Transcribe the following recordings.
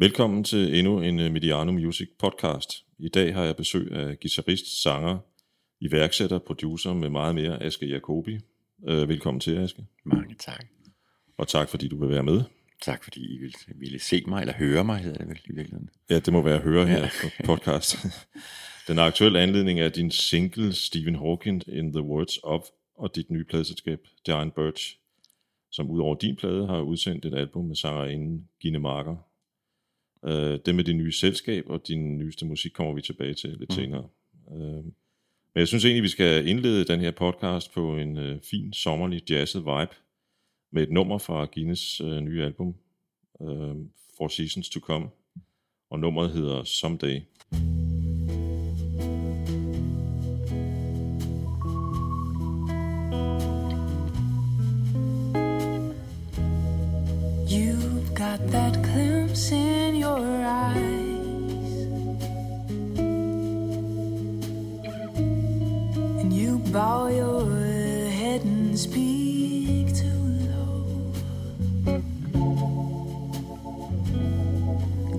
Velkommen til endnu en øh, Mediano Music podcast. I dag har jeg besøg af guitarist, sanger, iværksætter, producer med meget mere, Aske Jacobi. Øh, velkommen til, Aske. Mange tak. Og tak, fordi du vil være med. Tak, fordi I ville, ville se mig, eller høre mig, hedder det vel i virkeligheden. Ja, det må være at høre her ja. på podcast. Den aktuelle anledning er din single Stephen Hawking in the Words of, og dit nye pladeselskab, Giant Birch, som udover din plade har udsendt et album med sangerinden Gine Marker. Øh, det med din nye selskab og din nyeste musik kommer vi tilbage til lidt mm. senere. Øh, men jeg synes egentlig, vi skal indlede den her podcast på en øh, fin, sommerlig, jazzet vibe med et nummer fra Guinness øh, nye album, øh, For Seasons to Come, og nummeret hedder Someday. You've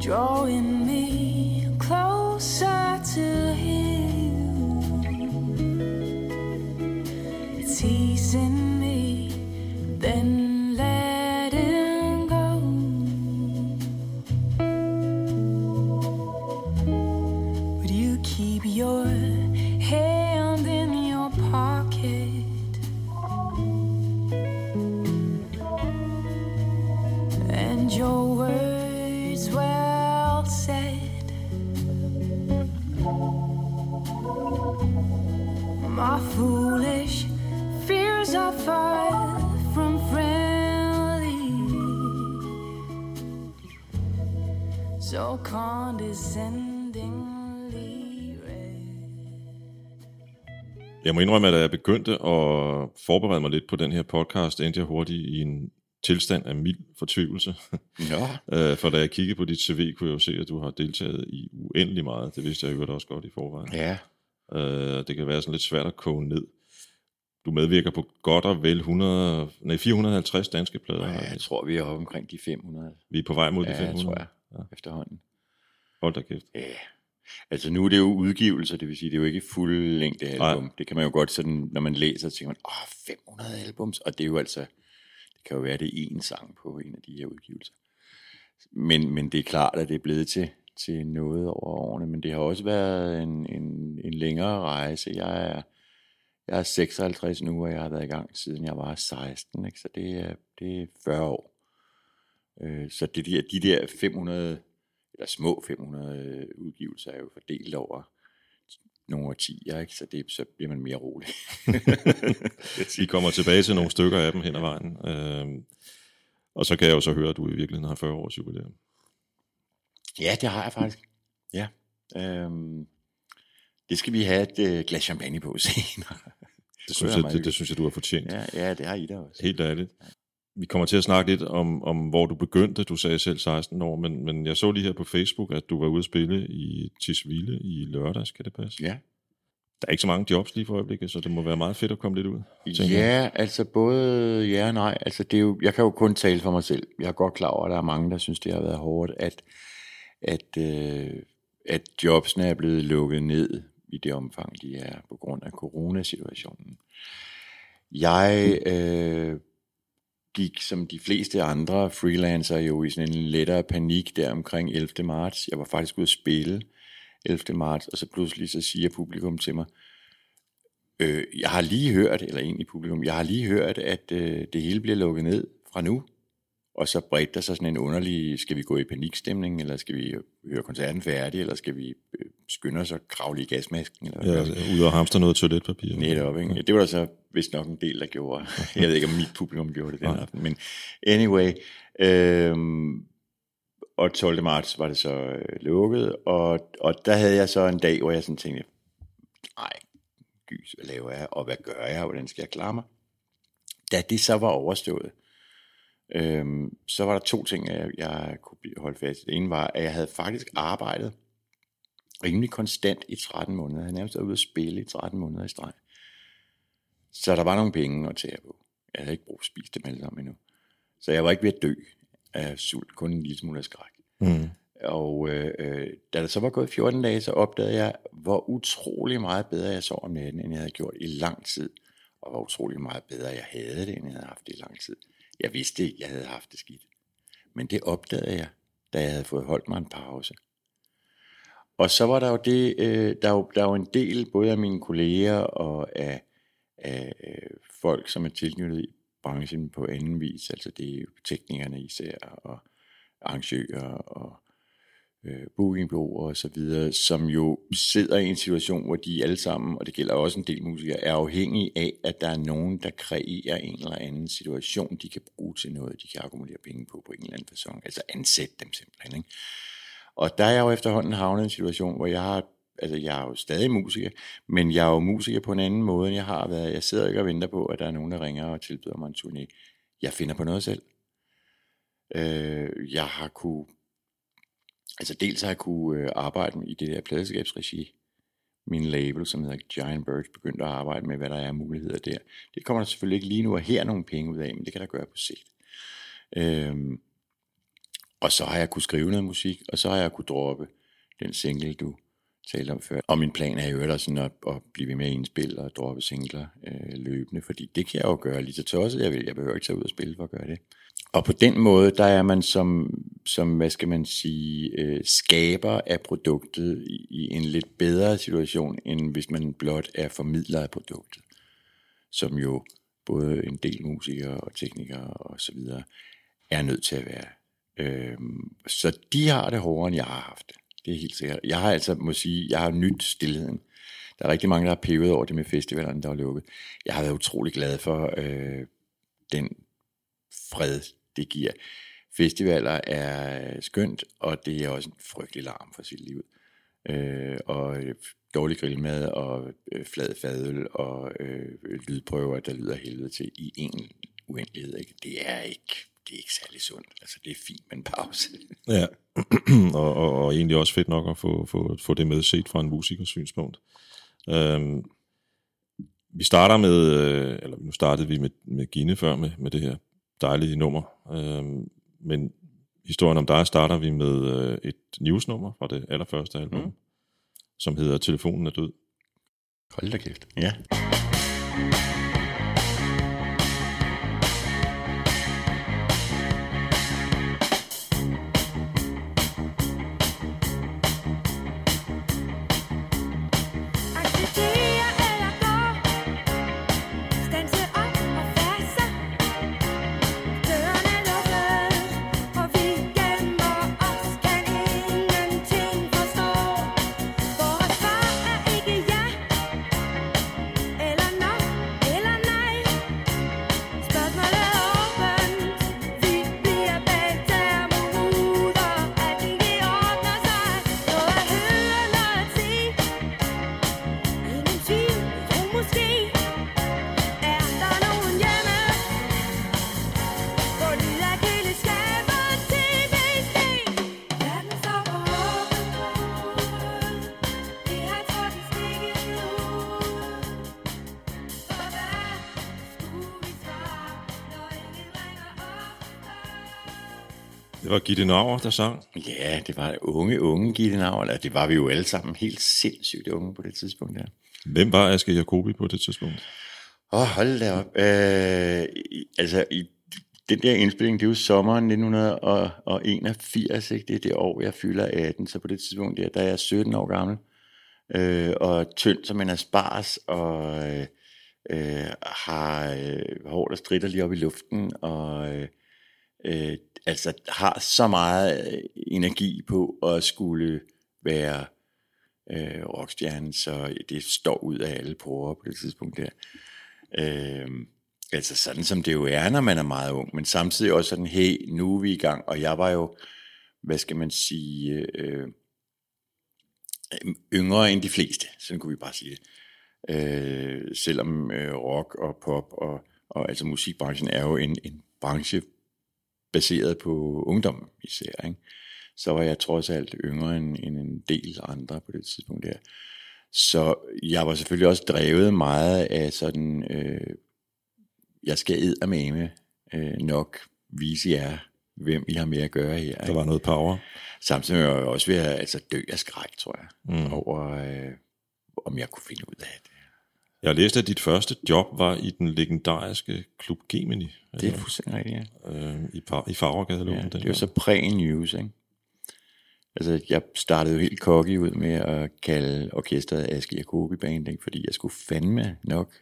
drawing Jeg må indrømme, at da jeg begyndte at forberede mig lidt på den her podcast, endte jeg hurtigt i en tilstand af mild fortvivlelse. Ja. Øh, For da jeg kiggede på dit CV, kunne jeg jo se, at du har deltaget i uendelig meget. Det vidste jeg jo også godt i forvejen. Ja, Øh, Det kan være sådan lidt svært at koge ned. Du medvirker på godt og vel 100, nej, 450 danske plader. ja, jeg tror, vi er oppe omkring de 500. Vi er på vej mod de Ja, 500. tror jeg, ja. efterhånden. Hold da kæft. Ja. Altså nu er det jo udgivelser, det vil sige, det er jo ikke fuld længde album. Nej. Det kan man jo godt sådan, når man læser, tænker man, åh, 500 albums, og det er jo altså, det kan jo være, det er én sang på en af de her udgivelser. Men, men det er klart, at det er blevet til, til noget over årene, men det har også været en, en, en længere rejse. Jeg er, jeg er 56 nu, og jeg har været i gang siden jeg var 16, ikke? så det er, det er 40 år. Øh, Så det der, de der 500, eller små 500 udgivelser er jo fordelt over nogle årtier, ikke? så det, så bliver man mere rolig. Vi kommer tilbage til nogle stykker af dem hen ad vejen. Øh, og så kan jeg jo så høre, at du i virkeligheden har 40 års jubilæum. ja, det har jeg faktisk. Ja. Øhm, det skal vi have et øh, glas champagne på senere. Det synes, jeg, det, det synes jeg, du har fortjent. Ja, ja, det har I da også. Helt ærligt. Vi kommer til at snakke lidt om, om hvor du begyndte. Du sagde selv 16 år, men, men jeg så lige her på Facebook, at du var ude at spille i Tisvilde i lørdags. Kan det passe? Ja. Der er ikke så mange jobs lige for øjeblikket, så det må være meget fedt at komme lidt ud. jeg. Ja, altså både ja og nej. Altså det er jo, jeg kan jo kun tale for mig selv. Jeg er godt klar over, at der er mange, der synes, det har været hårdt, at, at, øh, at jobsene er blevet lukket ned i det omfang, de er på grund af coronasituationen. Jeg øh, gik som de fleste andre freelancer jo i sådan en lettere panik der omkring 11. marts. Jeg var faktisk ude at spille 11. marts, og så pludselig så siger publikum til mig, øh, jeg har lige hørt, eller egentlig publikum, jeg har lige hørt, at øh, det hele bliver lukket ned fra nu. Og så bredte der sig sådan en underlig, skal vi gå i panikstemning, eller skal vi høre koncerten færdig, eller skal vi øh, skynde os at kravle i gasmasken? Eller Ja, altså, ude og hamster noget toiletpapir. Netop, ikke? Det var der så vist nok en del, der gjorde. Jeg ved ikke, om mit publikum gjorde det den Nej. aften, men anyway. Øhm, og 12. marts var det så øh, lukket, og, og der havde jeg så en dag, hvor jeg sådan tænkte, nej, gys, hvad laver jeg, og hvad gør jeg, og hvordan skal jeg klare mig? Da det så var overstået, øhm, så var der to ting, jeg, jeg kunne holde fast i. Det ene var, at jeg havde faktisk arbejdet rimelig konstant i 13 måneder. Jeg havde nærmest været ude at spille i 13 måneder i streg. Så der var nogle penge at tage på. Jeg havde ikke brug for at spise dem alle sammen endnu. Så jeg var ikke ved at dø af sult, kun en lille smule af skræk. Mm. Og øh, da der så var gået 14 dage, så opdagede jeg, hvor utrolig meget bedre jeg sov om natten, end jeg havde gjort i lang tid. Og hvor utrolig meget bedre jeg havde det, end jeg havde haft det i lang tid. Jeg vidste ikke, jeg havde haft det skidt. Men det opdagede jeg, da jeg havde fået holdt mig en pause. Og så var der jo det, øh, der, er jo, der er jo en del, både af mine kolleger og af, af øh, folk, som er tilknyttet i branchen på anden vis, altså det er jo teknikerne især, og arrangører og øh, bookingbureauer og så videre, som jo sidder i en situation, hvor de alle sammen, og det gælder også en del musikere, er afhængige af, at der er nogen, der kreerer en eller anden situation, de kan bruge til noget, de kan akkumulere penge på på en eller anden person, altså ansætte dem simpelthen. Ikke? Og der er jeg jo efterhånden havnet i en situation, hvor jeg har, altså jeg er jo stadig musiker, men jeg er jo musiker på en anden måde, end jeg har været. Jeg sidder ikke og venter på, at der er nogen, der ringer og tilbyder mig en turné. Jeg finder på noget selv. Øh, jeg har kunne, altså dels har jeg kunne øh, arbejde i det der pladeskabsregi. Min label, som hedder Giant Birds, begyndte at arbejde med, hvad der er muligheder der. Det kommer der selvfølgelig ikke lige nu og her nogle penge ud af, men det kan der gøre på sigt. Øhm, og så har jeg kunne skrive noget musik, og så har jeg kunne droppe den single, du talte om før. Og min plan er jo sådan at, at blive ved med at indspille og droppe singler øh, løbende, fordi det kan jeg jo gøre lige så tosset jeg vil. Jeg behøver ikke tage ud og spille for at gøre det. Og på den måde, der er man som, som hvad skal man sige, øh, skaber af produktet i, i en lidt bedre situation, end hvis man blot er formidler af produktet. Som jo både en del musikere og teknikere og så videre er nødt til at være Øh, så de har det hårdere, end jeg har haft det. Det er helt sikkert. Jeg har altså, må sige, jeg har nyt stillheden. Der er rigtig mange, der har pevet over det med festivalerne, der er lukket. Jeg har været utrolig glad for øh, den fred, det giver. Festivaler er skønt, og det er også en frygtelig larm for sit liv. Øh, og øh, dårlig grillmad og øh, flad fadøl og øh, lydprøver, der lyder helvede til i en uendelighed. Ikke? Det er ikke det er ikke særlig sundt. Altså, det er fint med en pause. Ja, og, og, og egentlig også fedt nok at få, få, få det med set fra en musikers synspunkt. Øhm, vi starter med, øh, eller nu startede vi med, med Gine før med, med det her dejlige nummer, øhm, men historien om dig starter vi med øh, et newsnummer fra det allerførste album, mm. som hedder Telefonen er død. Hold da kæft. Ja. Det Nauer, der sang. Ja, det var unge, unge Gitte Nauer. Det var vi jo alle sammen helt sindssygt unge på det tidspunkt der. Hvem var Aske Jacobi på det tidspunkt? Åh, oh, hold da op. Øh, altså, i, den der indspilling, det er jo sommeren 1981, ikke? det er det år, jeg fylder 18, så på det tidspunkt der, der er jeg 17 år gammel, øh, og tynd som en aspars, og øh, øh, har øh, hår, der strider lige op i luften, og øh, øh, altså har så meget øh, energi på at skulle være øh, rockstjerne, så det står ud af alle porer på det tidspunkt der. Øh, altså sådan som det jo er, når man er meget ung, men samtidig også sådan, hey, nu er vi i gang, og jeg var jo, hvad skal man sige, øh, yngre end de fleste, sådan kunne vi bare sige det. Øh, selvom øh, rock og pop og, og altså musikbranchen er jo en, en branche baseret på ungdom især, ikke? så var jeg trods alt yngre end, end en del andre på det tidspunkt der. Så jeg var selvfølgelig også drevet meget af sådan, øh, jeg skal eddermame øh, nok vise jer, hvem I har med at gøre her. Der var noget power. Samtidig var jeg også ved at altså, dø af skræk, tror jeg, mm. over øh, om jeg kunne finde ud af det. Jeg læste, at dit første job var i den legendariske Klub Gemini. Det er fuldstændig rigtigt, ja. øh, i, i Farvergade. ja det var så præ-news, ikke? Altså, jeg startede jo helt cocky ud med at kalde orkestret Aske Jacobi Band, ikke? fordi jeg skulle fandme nok.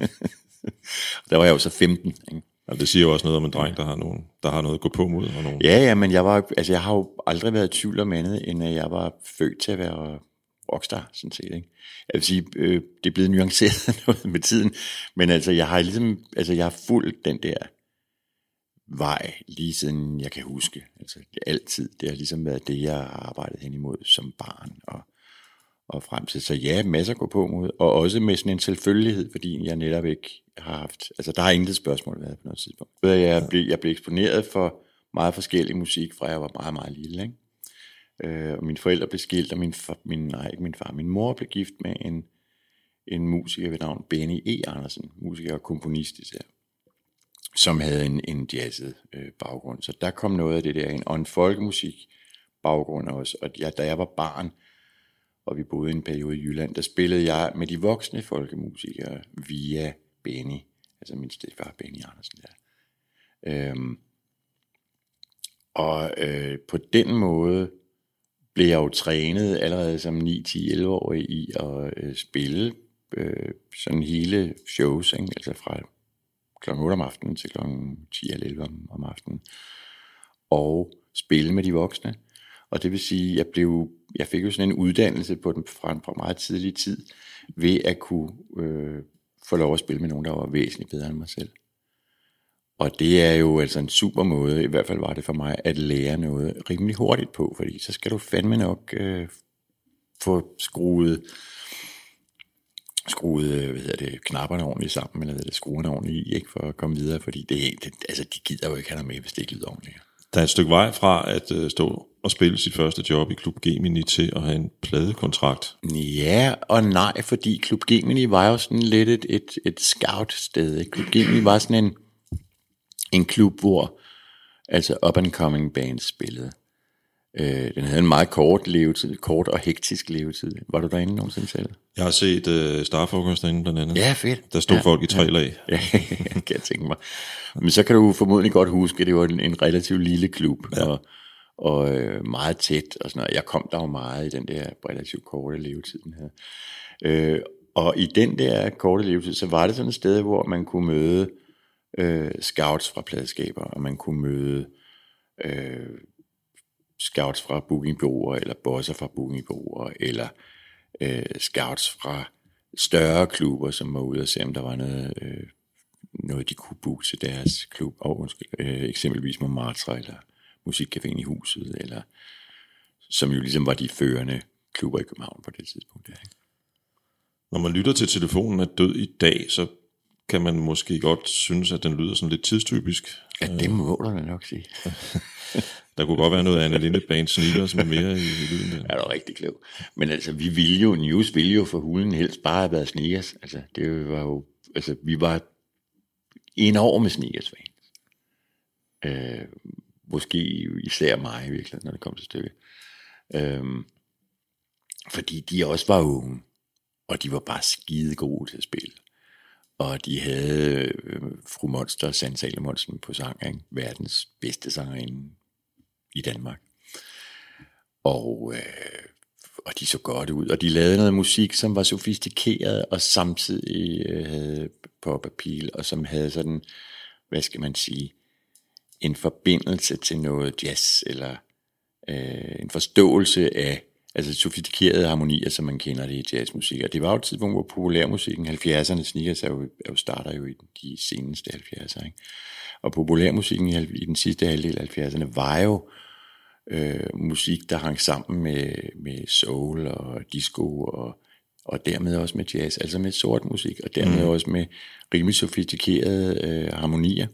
der var jeg jo så 15, ikke? Ja, det siger jo også noget om en dreng, der har, nogen, der har noget at gå på mod. Og nogen. Ja, ja, men jeg, var, altså, jeg har jo aldrig været i tvivl om andet, end at jeg var født til at være rockstar, sådan set. Ikke? Jeg vil sige, øh, det er blevet nuanceret noget med tiden, men altså, jeg har ligesom, altså, jeg har fulgt den der vej, lige siden jeg kan huske. Altså, det altid. Det har ligesom været det, jeg har arbejdet hen imod som barn og, og frem til. Så ja, masser at gå på mod, og også med sådan en selvfølgelighed, fordi jeg netop ikke har haft, altså der har intet spørgsmål været på noget tidspunkt. Jeg blev, jeg blev eksponeret for meget forskellig musik, fra jeg var meget, meget lille, ikke? Øh, og mine forældre blev skilt, og min, far, min, nej, ikke min far, min mor blev gift med en, en musiker ved navn Benny E. Andersen, musiker og komponist især, som havde en, en jazzet øh, baggrund. Så der kom noget af det der ind, og en folkemusik baggrund også. Og jeg, da jeg var barn, og vi boede i en periode i Jylland, der spillede jeg med de voksne folkemusikere via Benny, altså min stedfar Benny Andersen der. Øhm, og øh, på den måde blev jeg jo trænet allerede som 9-10-11-årig i at øh, spille øh, sådan hele shows, ikke? altså fra kl. 8 om aftenen til kl. 10 eller 11 om, om aftenen, og spille med de voksne. Og det vil sige, jeg blev, jeg fik jo sådan en uddannelse på den fra en fra meget tidlig tid, ved at kunne øh, få lov at spille med nogen, der var væsentligt bedre end mig selv. Og det er jo altså en super måde, i hvert fald var det for mig, at lære noget rimelig hurtigt på, fordi så skal du fandme nok øh, få skruet, skruet øh, hvad hedder det, knapperne ordentligt sammen, eller hvad det, skruerne ordentligt i, ikke, for at komme videre, fordi det, det, altså, de gider jo ikke have dig med, hvis det ikke lyder ordentligt. Der er et stykke vej fra at øh, stå og spille sit første job i Klub Gemini til at have en pladekontrakt. Ja og nej, fordi Klub Gemini var jo sådan lidt et, et, et scout-sted. Klub Gemini var sådan en, en klub, hvor altså up-and-coming bands spillede. Øh, den havde en meget kort levetid, kort og hektisk levetid. Var du derinde nogensinde selv? Jeg har set øh, Starfocus derinde blandt andet. Ja, fedt. Der stod ja, folk i tre lag. Ja, kan jeg tænke mig. Men så kan du formodentlig godt huske, at det var en, en relativt lille klub, ja. og, og øh, meget tæt og sådan noget. Jeg kom der jo meget i den der relativt korte levetid, den havde. Øh, og i den der korte levetid, så var det sådan et sted, hvor man kunne møde øh, scouts fra pladskaber, og man kunne møde øh, scouts fra bookingbureauer, eller bosser fra bookingbureauer, eller øh, scouts fra større klubber, som var ude og se, om der var noget, øh, noget de kunne booke til deres klub, og undskyld, øh, eksempelvis Montmartre, eller Musikcaféen i huset, eller som jo ligesom var de førende klubber i København på det tidspunkt. Der, ikke? Når man lytter til telefonen er død i dag, så kan man måske godt synes, at den lyder sådan lidt tidstypisk. Ja, det må du da nok sige. Der kunne godt være noget Anna Linde Band Sneaker, som er mere i, i lyden. Der. Ja, du er rigtig klog. Men altså, vi ville jo, News ville jo for hulen helst bare have været sneakers. Altså, det var jo, altså, vi var enorme sneakers fans. Øh, måske især mig i virkeligheden, når det kom til stykket. Øh, fordi de også var unge, og de var bare skide gode til at spille. Og de havde øh, fru Monster, Sand Salomonsen på sang, ikke? verdens bedste sangerinde i Danmark. Og, øh, og de så godt ud, og de lavede noget musik, som var sofistikeret, og samtidig øh, havde pop appeal, og som havde sådan, hvad skal man sige, en forbindelse til noget jazz, eller øh, en forståelse af altså sofistikerede harmonier, som man kender det i jazzmusik. Og det var jo et tidspunkt, hvor populærmusikken, 70'erne, sneakers er jo, er jo starter jo i de seneste 70'er. Ikke? Og populærmusikken i, i den sidste halvdel af 70'erne var jo øh, musik, der hang sammen med, med soul og disco og, og dermed også med jazz, altså med sort musik, og dermed mm. også med rimelig sofistikerede øh, harmonier,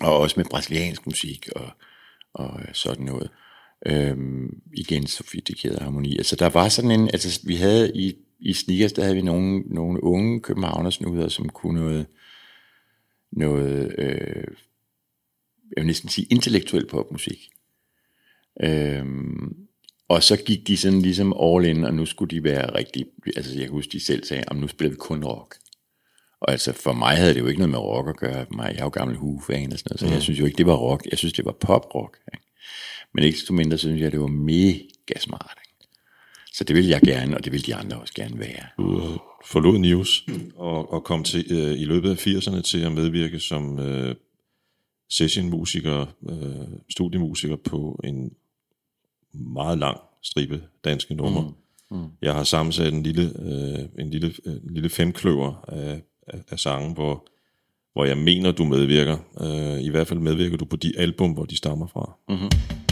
og også med brasiliansk musik og, og sådan noget øhm, igen sofistikerede harmonier. Så der var sådan en, altså vi havde i, i Sneakers, der havde vi nogle, nogle unge københavnersnuder, som kunne noget, noget øh, jeg vil næsten sige, intellektuel popmusik. Øhm, og så gik de sådan ligesom all in, og nu skulle de være rigtig, altså jeg kan huske, de selv sagde, at nu spiller vi kun rock. Og altså for mig havde det jo ikke noget med rock at gøre. Mig, jeg er jo gammel Who-fan og sådan noget, så mm. jeg synes jo ikke, det var rock. Jeg synes, det var pop-rock. Ikke? Men ikke så mindre synes jeg, det var mega smart. Ikke? Så det vil jeg gerne, og det vil de andre også gerne være. Du forlod News og, og kom til øh, i løbet af 80'erne til at medvirke som øh, sessionmusiker, øh, studiemusiker på en meget lang stribe danske numre. Mm. Mm. Jeg har sammensat en lille, øh, en lille, øh, en lille femkløver af, af, af sange, hvor, hvor jeg mener, du medvirker. Øh, I hvert fald medvirker du på de album, hvor de stammer fra. Mm-hmm.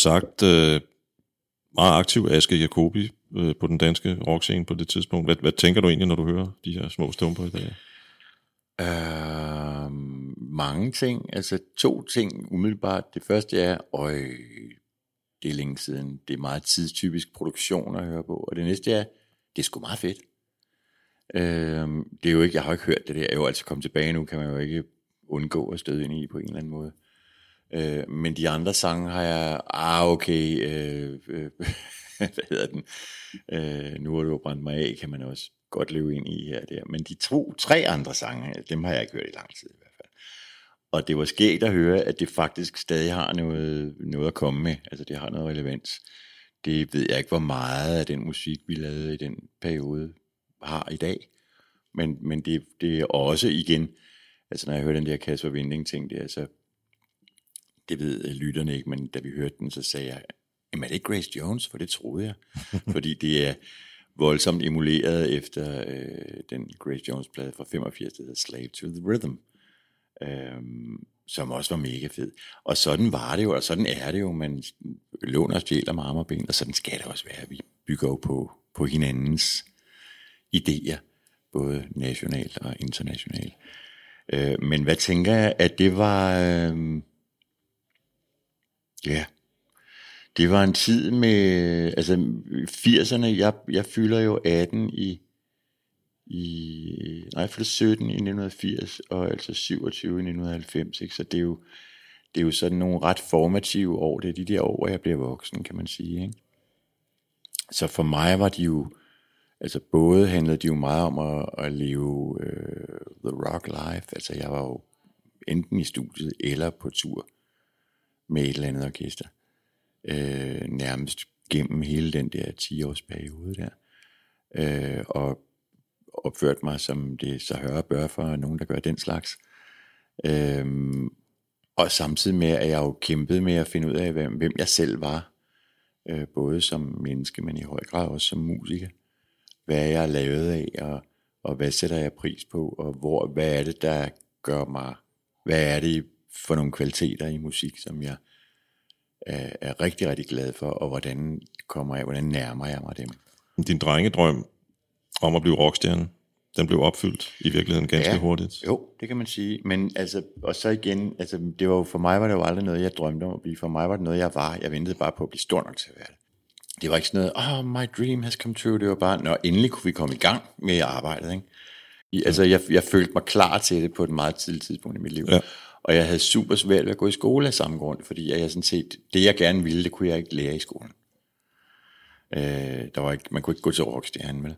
Sagt, øh, meget aktiv Aske Jacobi øh, på den danske rockscene på det tidspunkt. Hvad, hvad tænker du egentlig, når du hører de her små stumper i dag? Uh, mange ting. Altså to ting umiddelbart. Det første er, øj, det er længe siden. Det er meget tidstypisk produktion at høre på. Og det næste er, det er sgu meget fedt. Uh, det er jo ikke, jeg har ikke hørt det der. Jeg er jo altså kommet tilbage nu, kan man jo ikke undgå at støde ind i på en eller anden måde. Øh, men de andre sange har jeg, ah okay, øh, øh, hvad hedder den, øh, nu har du brændt mig af, kan man også godt leve ind i her og der. Men de to, tre andre sange, dem har jeg ikke hørt i lang tid i hvert fald. Og det var skægt at høre, at det faktisk stadig har noget, noget at komme med. Altså det har noget relevans. Det ved jeg ikke, hvor meget af den musik, vi lavede i den periode, har i dag. Men, men det, det er også igen, altså når jeg hører den der Kasper Vinding ting der, så det ved lytterne ikke, men da vi hørte den, så sagde jeg, jamen er det ikke Grace Jones? For det troede jeg. Fordi det er voldsomt emuleret efter øh, den Grace Jones plade fra 85, der hedder Slave to the Rhythm. Øhm, som også var mega fed. Og sådan var det jo, og sådan er det jo, man låner og stjæler med arme og ben, og sådan skal det også være. Vi bygger jo på, på hinandens idéer, både nationalt og internationalt. Øh, men hvad tænker jeg, at det var... Øh, ja, det var en tid med, altså 80'erne, jeg, jeg fylder jo 18 i, i nej, for 17 i 1980, og altså 27 i 1990, ikke? så det er jo, det er jo sådan nogle ret formative år, det er de der år, hvor jeg bliver voksen, kan man sige. Ikke? Så for mig var de jo, altså både handlede de jo meget om at, at leve uh, the rock life, altså jeg var jo enten i studiet eller på tur med et eller andet orkester øh, nærmest gennem hele den der 10-års periode der, øh, og opført mig som det så hører bør for nogen, der gør den slags. Øh, og samtidig med, at jeg jo kæmpede med at finde ud af, hvem, hvem jeg selv var, øh, både som menneske, men i høj grad også som musiker. Hvad jeg er lavet af, og, og hvad sætter jeg pris på, og hvor, hvad er det, der gør mig, hvad er det for nogle kvaliteter i musik, som jeg er, er rigtig, rigtig glad for, og hvordan kommer jeg, hvordan nærmer jeg mig dem. Din drengedrøm om at blive rockstjerne, den blev opfyldt i virkeligheden ganske Ja. hurtigt. Jo, det kan man sige. Men altså, og så igen, altså, det var jo, for mig var det jo aldrig noget, jeg drømte om at blive. For mig var det noget, jeg var. Jeg ventede bare på at blive stor nok til at være det. Det var ikke sådan noget, oh, my dream has come true. Det var bare, når endelig kunne vi komme i gang med arbejdet. Ikke? I, altså, jeg, jeg følte mig klar til det på et meget tidligt tidspunkt i mit liv. Ja. Og jeg havde super svært ved at gå i skole af samme grund, fordi jeg sådan set, det jeg gerne ville, det kunne jeg ikke lære i skolen. Øh, der var ikke, man kunne ikke gå til rockstjernen, vel?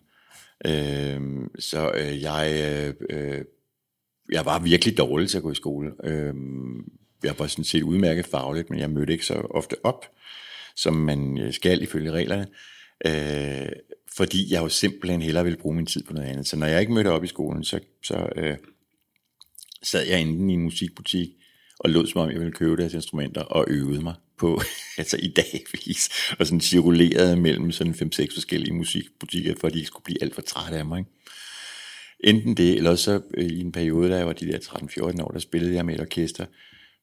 Øh, så øh, jeg, øh, øh, jeg var virkelig dårlig til at gå i skole. Øh, jeg var sådan set udmærket fagligt, men jeg mødte ikke så ofte op, som man øh, skal ifølge reglerne. Øh, fordi jeg jo simpelthen hellere ville bruge min tid på noget andet. Så når jeg ikke mødte op i skolen, så, så øh, sad jeg inde i en musikbutik og lod som om, jeg ville købe deres instrumenter og øvede mig på, altså i dagvis, og sådan cirkulerede mellem sådan 5-6 forskellige musikbutikker, for at de ikke skulle blive alt for trætte af mig. Ikke? Enten det, eller så øh, i en periode, da jeg var de der 13-14 år, der spillede jeg med et orkester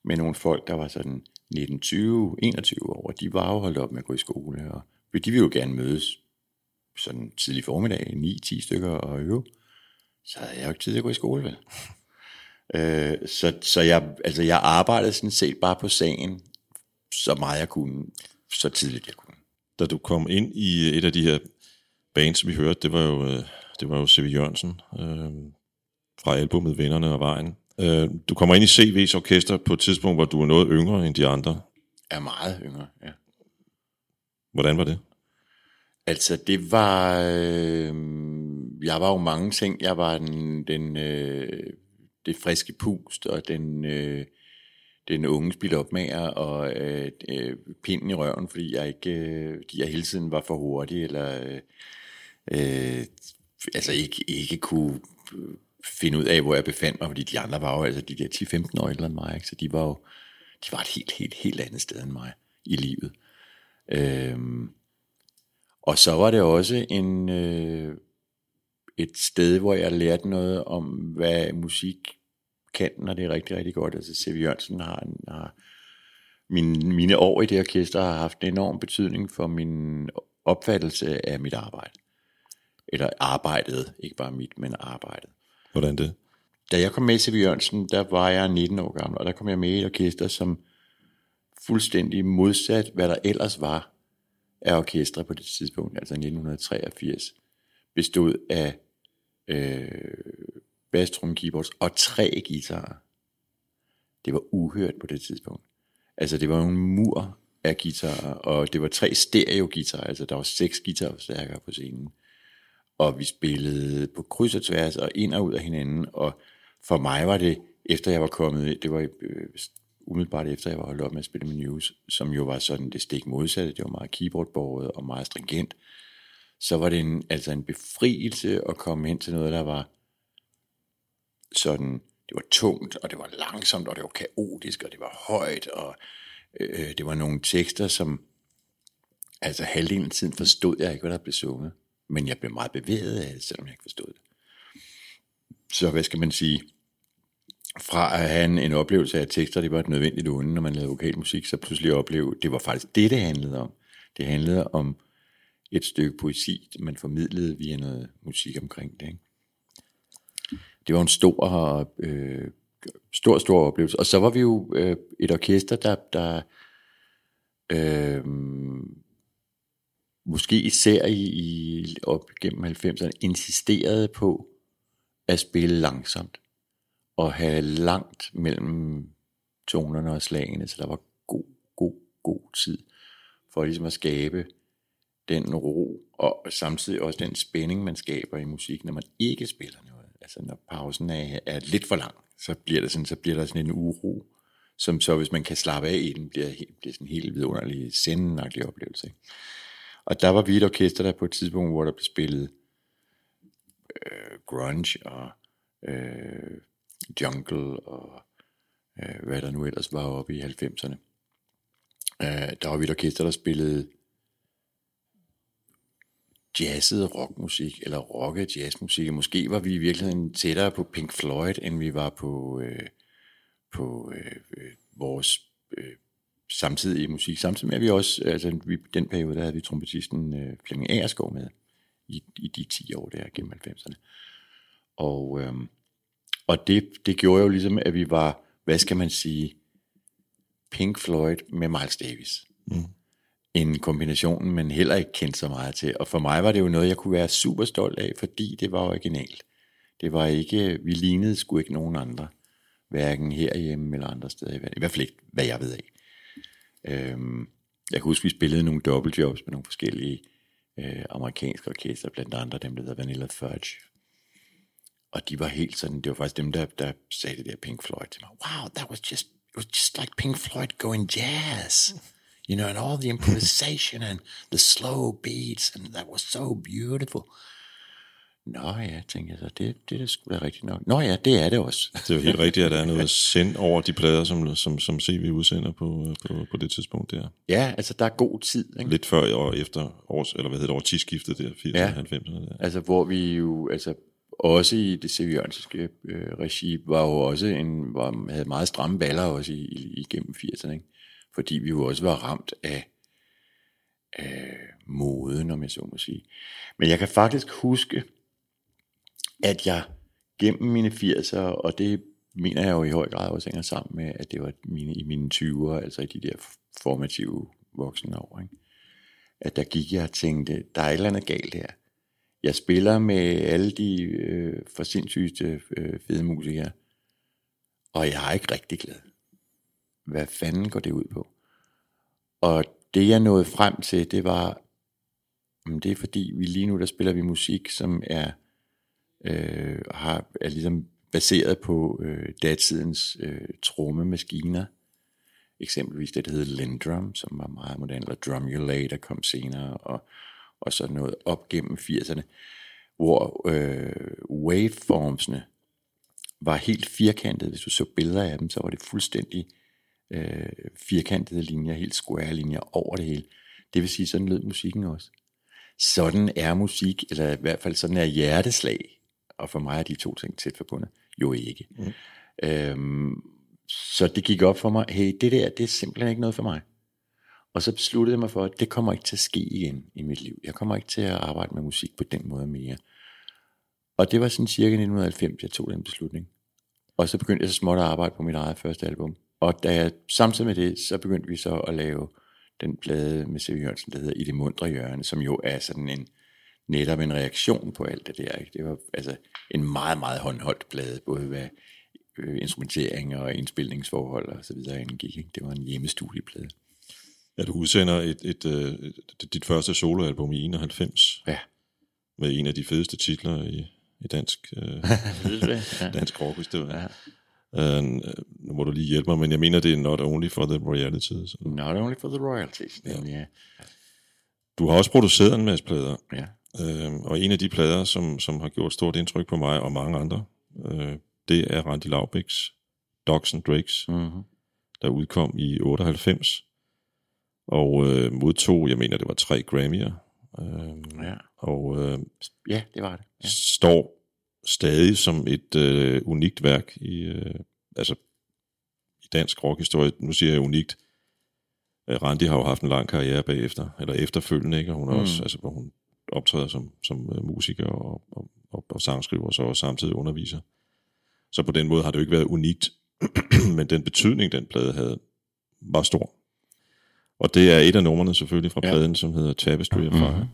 med nogle folk, der var sådan 19, 20, 21 år, og de var jo holdt op med at gå i skole, og de ville jo gerne mødes sådan tidlig formiddag, 9-10 stykker og øve. Så havde jeg jo ikke tid til at gå i skole, vel? Øh, så så jeg, altså jeg arbejdede sådan set bare på sagen, så meget jeg kunne, så tidligt jeg kunne. Da du kom ind i et af de her bands, vi hørte, det var jo, øh, det var jo C.V. Jørgensen øh, fra albumet Vennerne og Vejen. Øh, du kommer ind i CV's orkester på et tidspunkt, hvor du er noget yngre end de andre. Er meget yngre, ja. Hvordan var det? Altså, det var... Øh, jeg var jo mange ting. Jeg var den, den øh, det friske pust, og den, øh, den unge spilopmager, og øh, øh, pinden i røven, fordi jeg ikke, øh, fordi jeg hele tiden var for hurtig, eller øh, øh, altså ikke, ikke kunne øh, finde ud af, hvor jeg befandt mig, fordi de andre var jo altså de der 10-15 år ældre end mig, ikke? så de var jo de var et helt, helt, helt andet sted end mig i livet. Øhm, og så var det også en, øh, et sted, hvor jeg lærte noget om, hvad musik kan, når det er rigtig, rigtig godt. Altså C.V. Jørgensen har, har min, mine år i det orkester har haft en enorm betydning for min opfattelse af mit arbejde. Eller arbejdet, ikke bare mit, men arbejdet. Hvordan det? Da jeg kom med til Jørgensen, der var jeg 19 år gammel, og der kom jeg med i et orkester, som fuldstændig modsat, hvad der ellers var af orkestre på det tidspunkt, altså 1983, bestod af øh, bassdrum keyboards og tre guitarer. Det var uhørt på det tidspunkt. Altså det var en mur af guitarer, og det var tre stereo-guitarer, altså der var seks guitarforstærkere på scenen. Og vi spillede på kryds og tværs og ind og ud af hinanden, og for mig var det, efter jeg var kommet, det var øh, umiddelbart efter jeg var holdt op med at spille med News, som jo var sådan det stik modsatte, det var meget keyboardbordet og meget stringent, så var det en, altså en befrielse at komme ind til noget, der var sådan, det var tungt, og det var langsomt, og det var kaotisk, og det var højt, og øh, det var nogle tekster, som, altså halvdelen af tiden forstod jeg ikke, hvad der blev sunget, men jeg blev meget bevæget af det, selvom jeg ikke forstod det. Så hvad skal man sige, fra at have en, en oplevelse af, at tekster det var et nødvendigt onde, når man lavede vokal musik, så pludselig opleve, det var faktisk det, det handlede om. Det handlede om et stykke poesi, man formidlede via noget musik omkring det. Ikke? Det var en stor, øh, stor, stor oplevelse. Og så var vi jo øh, et orkester, der, der øh, måske især i, i op gennem 90'erne insisterede på at spille langsomt og have langt mellem tonerne og slagene, så der var god, god, god tid for ligesom at skabe den ro, og samtidig også den spænding, man skaber i musik, når man ikke spiller noget. Altså når pausen er, er lidt for lang, så bliver, der sådan, så bliver der sådan en uro, som så hvis man kan slappe af i den, bliver, bliver sådan en helt vidunderlig sendende oplevelse. Ikke? Og der var vi et orkester, der på et tidspunkt, hvor der blev spillet øh, grunge og øh, jungle og øh, hvad der nu ellers var oppe i 90'erne. Øh, der var vi et orkester, der spillede jazzet rockmusik, eller rocket jazzmusik. Måske var vi i virkeligheden tættere på Pink Floyd, end vi var på, øh, på øh, øh, vores øh, samtidige musik. Samtidig med at vi også, altså vi, den periode, der havde vi trompetisten øh, Flemming Agerskov med, i, i de 10 år der gennem 90'erne. Og, øh, og det, det gjorde jo ligesom, at vi var, hvad skal man sige, Pink Floyd med Miles Davis. Mm en kombination, man heller ikke kendte så meget til. Og for mig var det jo noget, jeg kunne være super stolt af, fordi det var originalt. Det var ikke, vi lignede sgu ikke nogen andre, hverken herhjemme eller andre steder i verden. I hvert fald ikke, hvad jeg ved af. Øhm, jeg kan huske, vi spillede nogle dobbeltjobs med nogle forskellige øh, amerikanske orkester, blandt andre dem, der hedder Vanilla Fudge. Og de var helt sådan, det var faktisk dem, der, der sagde det der Pink Floyd til mig. Wow, that was just, it was just like Pink Floyd going jazz you know, and all the improvisation and the slow beats, and that was so beautiful. Nå ja, tænkte jeg så, det, det er sgu da rigtigt nok. Nå ja, det er det også. Det er jo helt rigtigt, at der er noget send over de plader, som, som, som CV udsender på, på, på det tidspunkt der. Ja, altså der er god tid. Ikke? Lidt før og efter års, eller hvad hedder det, årtiskiftet der, 80'erne ja. 90'erne der. Altså hvor vi jo, altså også i det CV øh, regi, var jo også en, var, havde meget stramme baller også i, i, igennem 80'erne, ikke? Fordi vi jo også var ramt af, af moden, om jeg så må sige. Men jeg kan faktisk huske, at jeg gennem mine 80'er, og det mener jeg jo i høj grad også hænger sammen med, at det var mine, i mine 20'er, altså i de der formative voksne år, ikke? at der gik jeg og tænkte, der er et eller andet galt her. Jeg spiller med alle de øh, for sindssygste øh, fede musikere, og jeg er ikke rigtig glad hvad fanden går det ud på? Og det jeg nåede frem til, det var, det er fordi vi lige nu, der spiller vi musik, som er, øh, har, er ligesom baseret på øh, datidens øh, trommemaskiner. Eksempelvis det, der hedder Lindrum, som var meget moderne, eller Drumulate, der kom senere, og, og så noget op gennem 80'erne, hvor øh, waveformsene var helt firkantede. Hvis du så billeder af dem, så var det fuldstændig øh, firkantede linjer, helt square linjer over det hele. Det vil sige, sådan lød musikken også. Sådan er musik, eller i hvert fald sådan er hjerteslag, og for mig er de to ting tæt forbundet, jo ikke. Mm. Øhm, så det gik op for mig, hey, det der, det er simpelthen ikke noget for mig. Og så besluttede jeg mig for, at det kommer ikke til at ske igen i mit liv. Jeg kommer ikke til at arbejde med musik på den måde mere. Og det var sådan cirka 1990, jeg tog den beslutning. Og så begyndte jeg så småt at arbejde på mit eget første album. Og da jeg, samtidig med det, så begyndte vi så at lave den plade med C.V. Jørgensen, der hedder I det mundre hjørne, som jo er sådan en, netop en reaktion på alt det der. Ikke? Det var altså en meget, meget håndholdt plade, både hvad øh, instrumentering og indspilningsforhold og så videre indgik. Ikke? Det var en hjemmestudieplade. at du udsender et, et, et, et, dit første soloalbum i 91, Ja. med en af de fedeste titler i, i dansk, øh? Ja. dansk rockhistorie. Ja. Øh, nu må du lige hjælpe mig, men jeg mener, det er not only for the royalties. Not only for the royalties. Ja. ja. Du har også produceret en masse plader, ja. øh, og en af de plader, som, som har gjort stort indtryk på mig og mange andre, øh, det er Randy Laubæks Dogs and Drakes, Mm-hmm. der udkom i 98, og øh, modtog, jeg mener, det var tre Grammy'er, øh, Ja. og øh, ja, det var det. Ja. står stadig som et øh, unikt værk i, øh, altså, i dansk rockhistorie. Nu siger jeg unikt. Øh, Randi har jo haft en lang karriere bagefter, eller efterfølgende, ikke? Og hun er Mm. også, altså, hvor hun optræder som, som øh, musiker og, og, og, og sangskriver, og så også samtidig underviser. Så på den måde har det jo ikke været unikt, men den betydning, den plade havde, var stor. Og det er et af numrene selvfølgelig fra Ja. pladen, som hedder Tapestry of Fire. Mhm.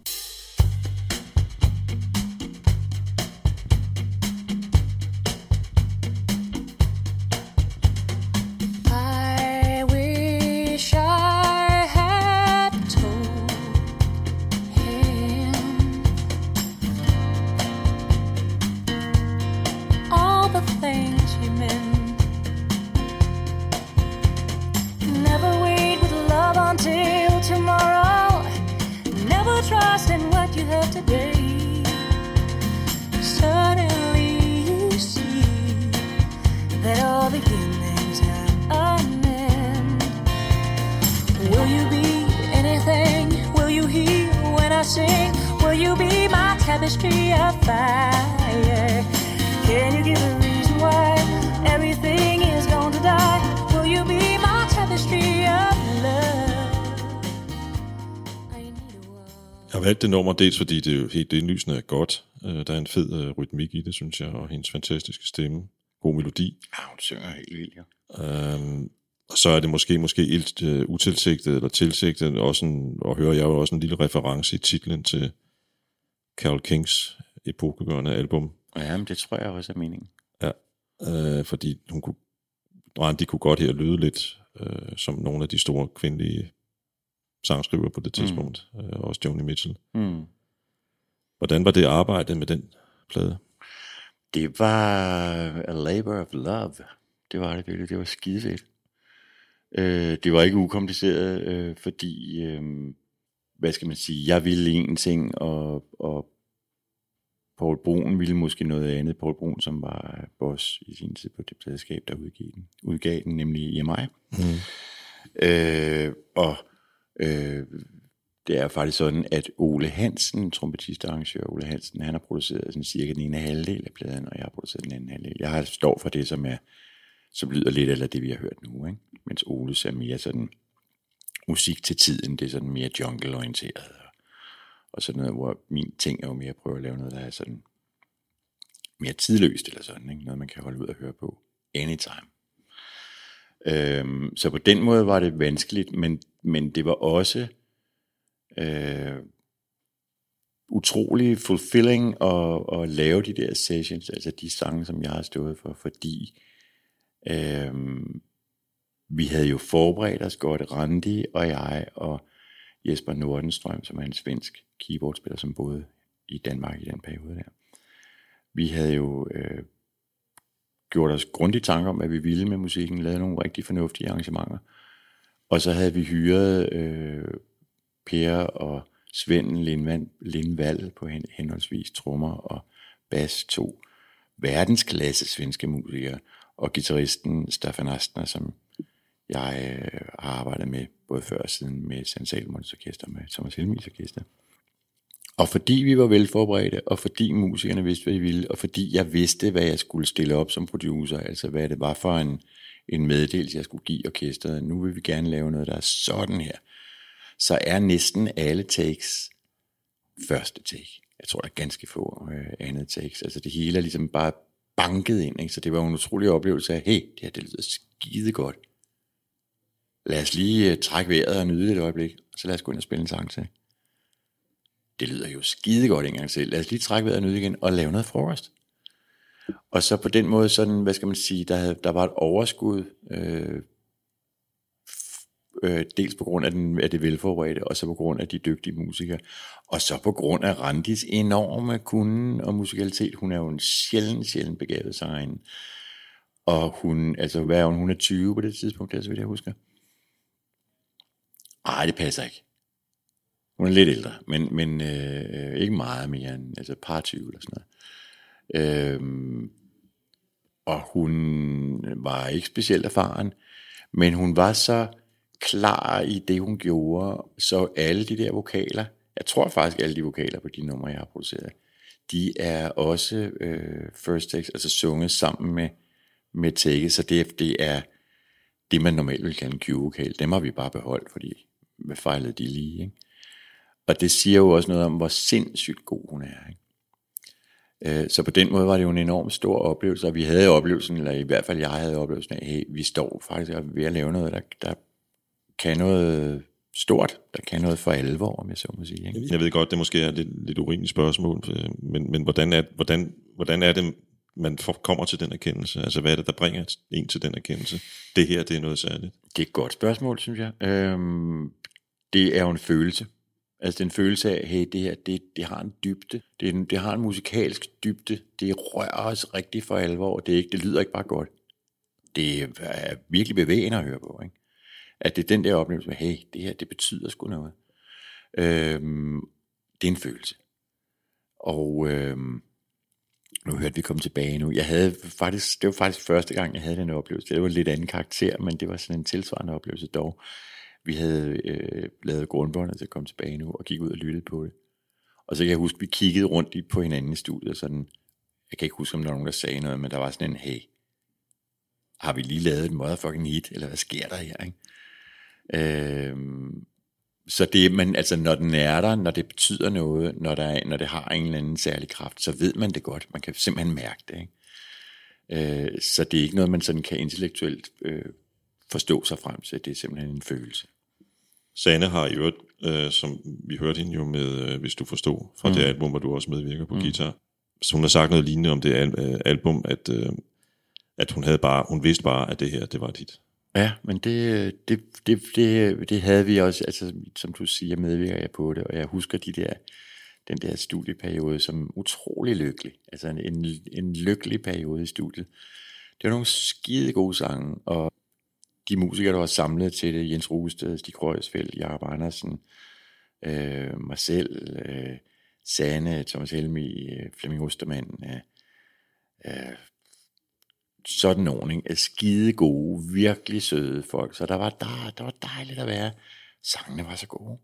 Dels fordi det er jo helt indlysende er godt. Øh, Der er en fed øh, rytmik i det, synes jeg, og hendes fantastiske stemme. God melodi. Ja, hun synger helt vildt, ja. Øhm, og så er det måske måske helt øh, utilsigtet eller tilsigtet, også en, og hører jeg jo også en lille reference i titlen til Carol Kings epokegørende album. Ja, men det tror jeg også er meningen. Ja, øh, fordi hun kunne, Randi kunne godt her lyde lidt øh, som nogle af de store kvindelige sangskriver på det tidspunkt, mm. øh, også Joni Mitchell. Mm. Hvordan var det arbejde med den plade? Det var a labor of love. Det var det virkelig. Det var skidefedt. Øh, det var ikke ukompliceret, øh, fordi, øh, hvad skal man sige, jeg ville en ting, og, og Paul Brun ville måske noget andet. Paul Brun, som var boss i sin tid på det pladeskab, der udgav den, udgav den nemlig EMI. Mm. Øh, og øh, det er faktisk sådan, at Ole Hansen, trompetist og arrangør Ole Hansen, han har produceret sådan cirka den ene halvdel af pladen, og jeg har produceret den anden halvdel. Jeg har står for det, som er som lyder lidt eller det, vi har hørt nu, ikke? mens Oles er mere sådan musik til tiden, det er sådan mere jungle-orienteret, og, og sådan noget, hvor min ting er jo mere at prøve at lave noget, der er sådan mere tidløst eller sådan, ikke? noget man kan holde ud og høre på anytime. Øhm, så på den måde var det vanskeligt, men, men det var også øh, utrolig fulfilling at, at lave de der sessions, altså de sange, som jeg har stået for, fordi øh, vi havde jo forberedt os godt, Randi og jeg og Jesper Nordenstrøm, som er en svensk keyboardspiller, som boede i Danmark i den periode der. Vi havde jo øh, gjort os grundige tanker om, hvad vi ville med musikken, lavet nogle rigtig fornuftige arrangementer. Og så havde vi hyret øh, Per og Svend Lindvand, Lindvald på hen, henholdsvis trommer og bas, to verdensklasse svenske musikere, og gitarristen Staffan Astner, som jeg øh, har arbejdet med både før og siden med San Orkester, med Thomas Helmis Orkester. Og fordi vi var velforberedte, og fordi musikerne vidste, hvad de ville, og fordi jeg vidste, hvad jeg skulle stille op som producer, altså hvad det var for en, en meddelelse, jeg skulle give orkestret, nu vil vi gerne lave noget, der er sådan her, så er næsten alle takes første take. Jeg tror, der er ganske få øh, andet takes. Altså det hele er ligesom bare banket ind, ikke? så det var en utrolig oplevelse af, hey, det her det lyder skide godt. Lad os lige øh, trække vejret og nyde det et øjeblik, og så lad os gå ind og spille en sang til. Det lyder jo skide godt en gang til. Lad os lige trække vejret ud igen og lave noget frokost. Og så på den måde sådan, hvad skal man sige, der, havde, der var et overskud øh, Øh, dels på grund af, den, af det velforberedte, og så på grund af de dygtige musikere. Og så på grund af Randis enorme kunden og musikalitet. Hun er jo en sjældent, sjældent begavet sangerinde. Og hun, altså hvad er hun, hun er 20 på det tidspunkt, der, så vidt jeg husker. Ej, det passer ikke. Hun er lidt ældre, men, men øh, ikke meget mere end altså et par 20 eller sådan noget. Øhm, og hun var ikke specielt erfaren, men hun var så klar i det, hun gjorde, så alle de der vokaler, jeg tror faktisk alle de vokaler på de numre, jeg har produceret, de er også øh, first takes, altså sunget sammen med, med take, så det, det er det, man normalt vil kalde en Q-vokal. Dem har vi bare beholdt, fordi hvad fejlede de lige, ikke? Og det siger jo også noget om, hvor sindssygt god hun er, ikke? Øh, Så på den måde var det jo en enorm stor oplevelse, og vi havde oplevelsen, eller i hvert fald jeg havde oplevelsen af, hey, vi står faktisk ved at lave noget, der, der kan noget stort, der kan noget for alvor, om jeg så må sige. Ikke? Jeg ved godt, det måske er et lidt, lidt urimeligt spørgsmål, øh, men, men hvordan, er, hvordan, hvordan er det, man får, kommer til den erkendelse? Altså, hvad er det, der bringer en til den erkendelse? Det her, det er noget særligt. Det er et godt spørgsmål, synes jeg. Øhm, det er jo en følelse. Altså den er følelse af, hey, det her, det, det har en dybde. Det, en, det har en musikalsk dybde. Det rører os rigtig for alvor. Det, er ikke, det lyder ikke bare godt. Det er virkelig bevægende at høre på. Ikke? At det er den der oplevelse med, hey, det her, det betyder sgu noget. Øhm, det er en følelse. Og øhm, nu hørte vi komme tilbage nu. Jeg havde faktisk, det var faktisk første gang, jeg havde den oplevelse. Det var en lidt anden karakter, men det var sådan en tilsvarende oplevelse dog. Vi havde øh, lavet grundbåndet til at komme tilbage nu, og gik ud og lyttede på det. Og så kan jeg huske, vi kiggede rundt i, på hinanden i studiet, sådan, jeg kan ikke huske, om der var nogen, der sagde noget, men der var sådan en, hey, har vi lige lavet et motherfucking hit, eller hvad sker der her, ikke? Øhm, så det, men altså, når den er der, når det betyder noget, når, der er, når det har en eller anden særlig kraft, så ved man det godt. Man kan simpelthen mærke det. Ikke? Øh, så det er ikke noget, man sådan kan intellektuelt øh, forstå sig frem til. Det er simpelthen en følelse. Sanne har i øvrigt, øh, som vi hørte hende jo med, øh, hvis du forstod, fra mm. det album, hvor du også medvirker på mm. guitar. Så hun har sagt noget lignende om det al- øh, album, at, øh, at hun, havde bare, hun vidste bare, at det her, det var hit. Ja, men det, det, det, det, det havde vi også, altså som du siger, medvirker jeg på det, og jeg husker de der, den der studieperiode som utrolig lykkelig. Altså en, en, en lykkelig periode i studiet. Det var nogle skide gode sange, og de musikere, der var samlet til det, Jens Rugested, Stig Røgsfeldt, Jakob Andersen, øh, mig selv, øh, Sane, Thomas Helmi, øh, Flemming Ostermann, øh, øh, sådan nogen, ikke? Er skide gode, virkelig søde folk, så der var, der, der var dejligt at være. Sangene var så gode.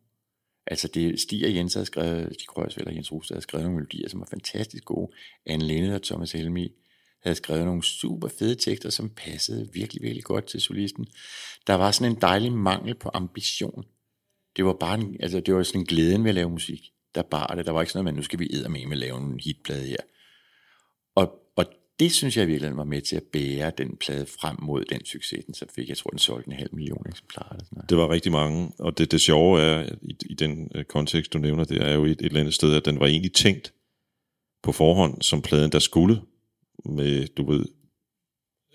Altså det, Stig og Jens havde skrevet, Stig Røgsfeldt og Jens Rosted havde skrevet nogle melodier, som var fantastisk gode. Anne Linde og Thomas Helmi havde skrevet nogle super fede tekster, som passede virkelig, virkelig godt til solisten. Der var sådan en dejlig mangel på ambition. Det var bare en, altså det var sådan en glæden ved at lave musik. Der bare det. Der var ikke sådan noget, men nu skal vi med med at lave en hitplade her. Og, og det synes jeg virkelig var med til at bære den plade frem mod den succes, den så fik. Jeg tror, den solgte en halv million eksemplarer. Eller sådan noget. Det var rigtig mange, og det, det sjove er, i, i den øh, kontekst, du nævner, det er jo et, et eller andet sted, at den var egentlig tænkt på forhånd som pladen, der skulle med, du ved,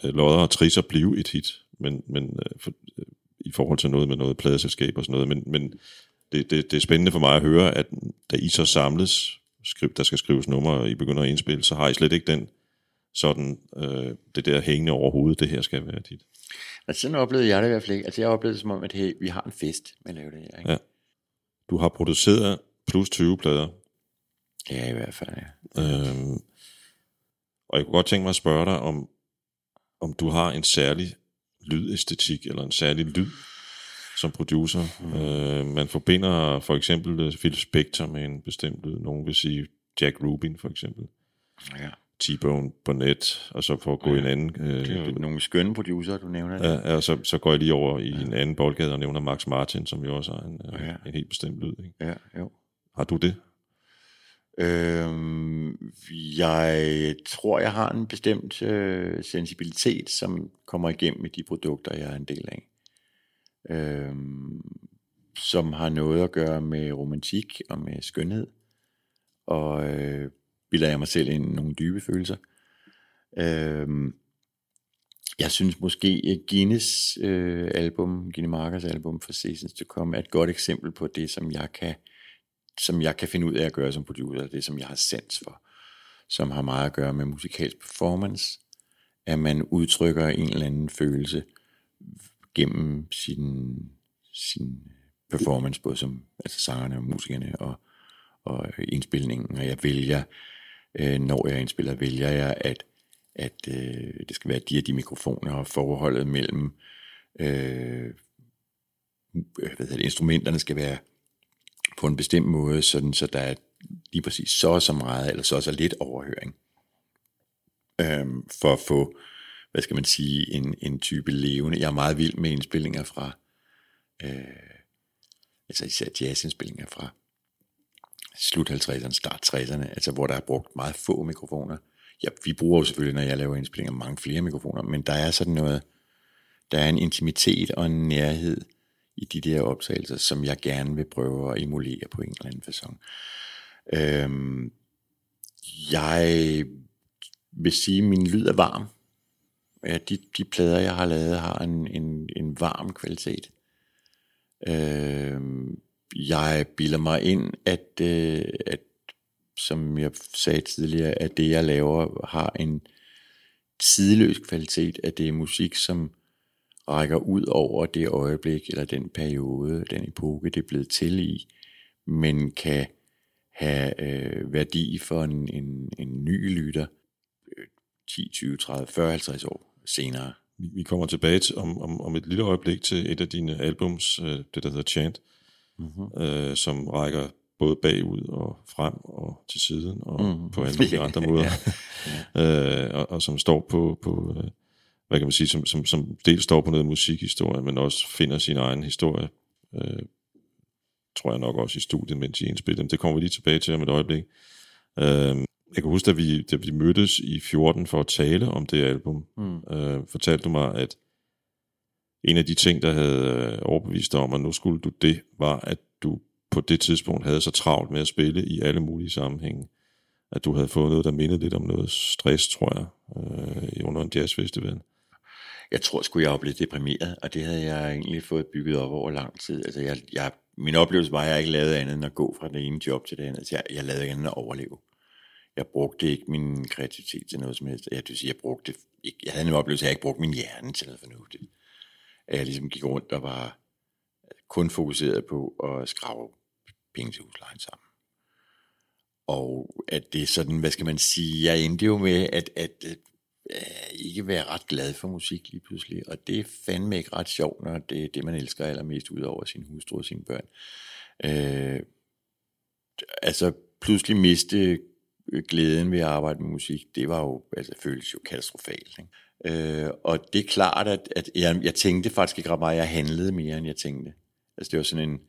øh, lodder og trisser blive et hit, men, men øh, for, øh, i forhold til noget med noget pladeselskab og sådan noget, men, men det, det, det er spændende for mig at høre, at da I så samles, skriv, der skal skrives numre, og I begynder at indspille, så har I slet ikke den sådan, øh, det der hængende over hovedet, det her skal være hit. Altså sådan oplevede jeg det i hvert fald ikke. Altså jeg oplevede det som om, at hey, vi har en fest med at lave det her. Ikke? Ja. Du har produceret plus 20 plader, ja, i hvert fald, ja. Øhm, og jeg kunne godt tænke mig at spørge dig, om, om du har en særlig lydæstetik, eller en særlig lyd som producer. Mm. Øh, man forbinder for eksempel øh, Phil Spector med en bestemt lyd. Nogen vil sige Jack Rubin for eksempel. ja. T-Bone Burnett, og så for at gå i en anden... Øh, Det er jo nogle skønne producer, du nævner. Ja, ja, og så, så går jeg lige over i en anden boldgade og nævner Max Martin, som jo også har en, ja. Ja. en helt bestemt lyd. Ikke? ja jo. Har du det? Øhm, jeg tror, jeg har en bestemt øh, sensibilitet, som kommer igennem i de produkter, jeg er en del af. Øh, som har noget at gøre med romantik og med skønhed. Og øh, bilder jeg mig selv ind i nogle dybe følelser. Øh, jeg synes måske, at Guinness øh, album, Guinness Markers album for Seasons to Come, er et godt eksempel på det, som jeg kan, som jeg kan finde ud af at gøre som producer, det som jeg har sans for, som har meget at gøre med musikalsk performance, at man udtrykker en eller anden følelse gennem sin, sin performance, både som altså sangerne og musikerne og, og indspilningen, og jeg vælger, øh, når jeg indspiller, vælger jeg, at, at øh, det skal være de og de mikrofoner, og forholdet mellem øh, øh hvad hedder det, instrumenterne skal være på en bestemt måde, sådan så der er lige præcis så og så meget, eller så og så lidt overhøring, øhm, for at få, hvad skal man sige, en, en type levende. Jeg er meget vild med indspillinger fra, øh, altså især jazzindspillinger fra slut 50'erne, start 60'erne, altså hvor der er brugt meget få mikrofoner. Ja, vi bruger jo selvfølgelig, når jeg laver indspillinger, mange flere mikrofoner, men der er sådan noget, der er en intimitet og en nærhed i de der optagelser, som jeg gerne vil prøve at emulere på en eller anden façon. Øhm, jeg vil sige, at min lyd er varm. Ja, de, de plader, jeg har lavet, har en, en, en varm kvalitet. Øhm, jeg bilder mig ind, at, øh, at som jeg sagde tidligere, at det jeg laver har en tidløs kvalitet, at det er musik, som rækker ud over det øjeblik, eller den periode, den epoke, det er blevet til i, men kan have øh, værdi for en, en, en ny lytter øh, 10, 20, 30, 40, 50 år senere. Vi, kommer tilbage til, om, om, om et lille øjeblik til et af dine albums, øh, det der hedder Chant, mm-hmm. øh, som rækker både bagud og frem og til siden og mm. på alle mulige andre måder. ja. øh, og, og som står på, på øh, hvad kan man sige, som, som, som dels står på noget musikhistorie, men også finder sin egen historie, øh, tror jeg nok også i studiet, mens I indspillede dem. Det kommer vi lige tilbage til om et øjeblik. Øh, jeg kan huske, da vi, da vi mødtes i 14 for at tale om det album, mm. øh, fortalte du mig, at en af de ting, der havde øh, overbevist dig om, at nu skulle du det, var, at du på det tidspunkt havde så travlt med at spille i alle mulige sammenhænge, at du havde fået noget, der mindede lidt om noget stress, tror jeg, øh, under en jazzfestival. Jeg tror sgu, jeg var blevet deprimeret, og det havde jeg egentlig fået bygget op over lang tid. Altså, jeg, jeg, min oplevelse var, at jeg ikke lavede andet end at gå fra det ene job til det andet. Altså, jeg, jeg lavede andet end at overleve. Jeg brugte ikke min kreativitet til noget som helst. Jeg, vil sige, jeg brugte ikke, jeg havde en oplevelse, at jeg ikke brugte min hjerne til noget fornuftigt. At jeg ligesom gik rundt og var kun fokuseret på at skrave penge til huslejen sammen. Og at det er sådan, hvad skal man sige, jeg endte jo med at, at, at, ikke være ret glad for musik lige pludselig, og det er fandme ikke ret sjovt, når det er det, man elsker allermest ud over sin hustru og sine børn. Øh, altså pludselig miste øh, glæden ved at arbejde med musik, det var jo, altså føles jo katastrofalt. Ikke? Øh, og det er klart, at, at jeg, jeg tænkte faktisk ikke ret meget, jeg handlede mere, end jeg tænkte. Altså det var sådan en,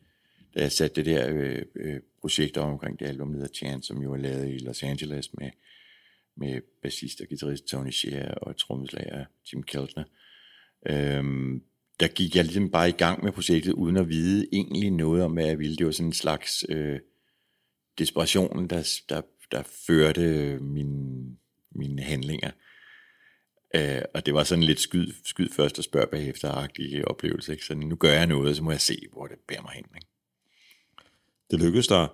da jeg satte det der øh, øh, projekt omkring det album, der hedder Chance, som jo er lavet i Los Angeles med, med bassist og guitarist Tony Shea og trommeslager Jim Keltner. Øhm, der gik jeg ligesom bare i gang med projektet, uden at vide egentlig noget om, hvad jeg ville. Det var sådan en slags øh, desperation, der, der, der førte mine, mine handlinger. Øh, og det var sådan lidt skyd, skyd først og spørg bagefter-agtig oplevelse. Ikke? Så nu gør jeg noget, så må jeg se, hvor det bærer mig hen. Ikke? Det lykkedes dig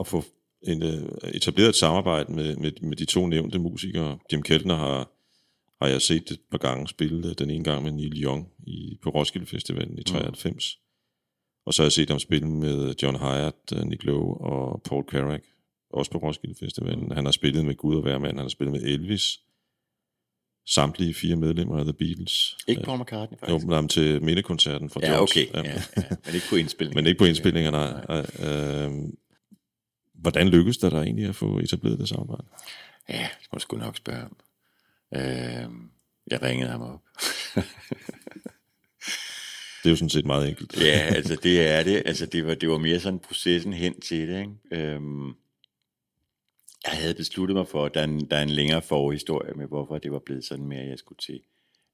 at få en, uh, etableret et samarbejde med, med, med de to nævnte musikere. Jim Keltner har, har jeg set et par gange spille den ene gang med Neil Young i, på Roskilde Festivalen i 93. Mm. Og så har jeg set ham spille med John Hyatt, øh, Nick Lowe og Paul Carrack, også på Roskilde Festivalen. Han har spillet med Gud og Værmand, han har spillet med Elvis, samtlige fire medlemmer af The Beatles. Ikke Paul McCartney, faktisk. Jo, men til mindekoncerten for Ja, George. okay. Ja, ja. Men ikke på indspilningen. Men ikke på indspilninger, nej. nej. Øh, hvordan lykkedes det dig egentlig at få etableret det samarbejde? Ja, det må sgu nok spørge om. Øh, jeg ringede ham op. Det er jo sådan set meget enkelt. ja, altså det er det. Altså det var, det var mere sådan processen hen til det. Ikke? Øhm, jeg havde besluttet mig for, at der er en, der er en længere forhistorie med, hvorfor det var blevet sådan mere, at jeg skulle til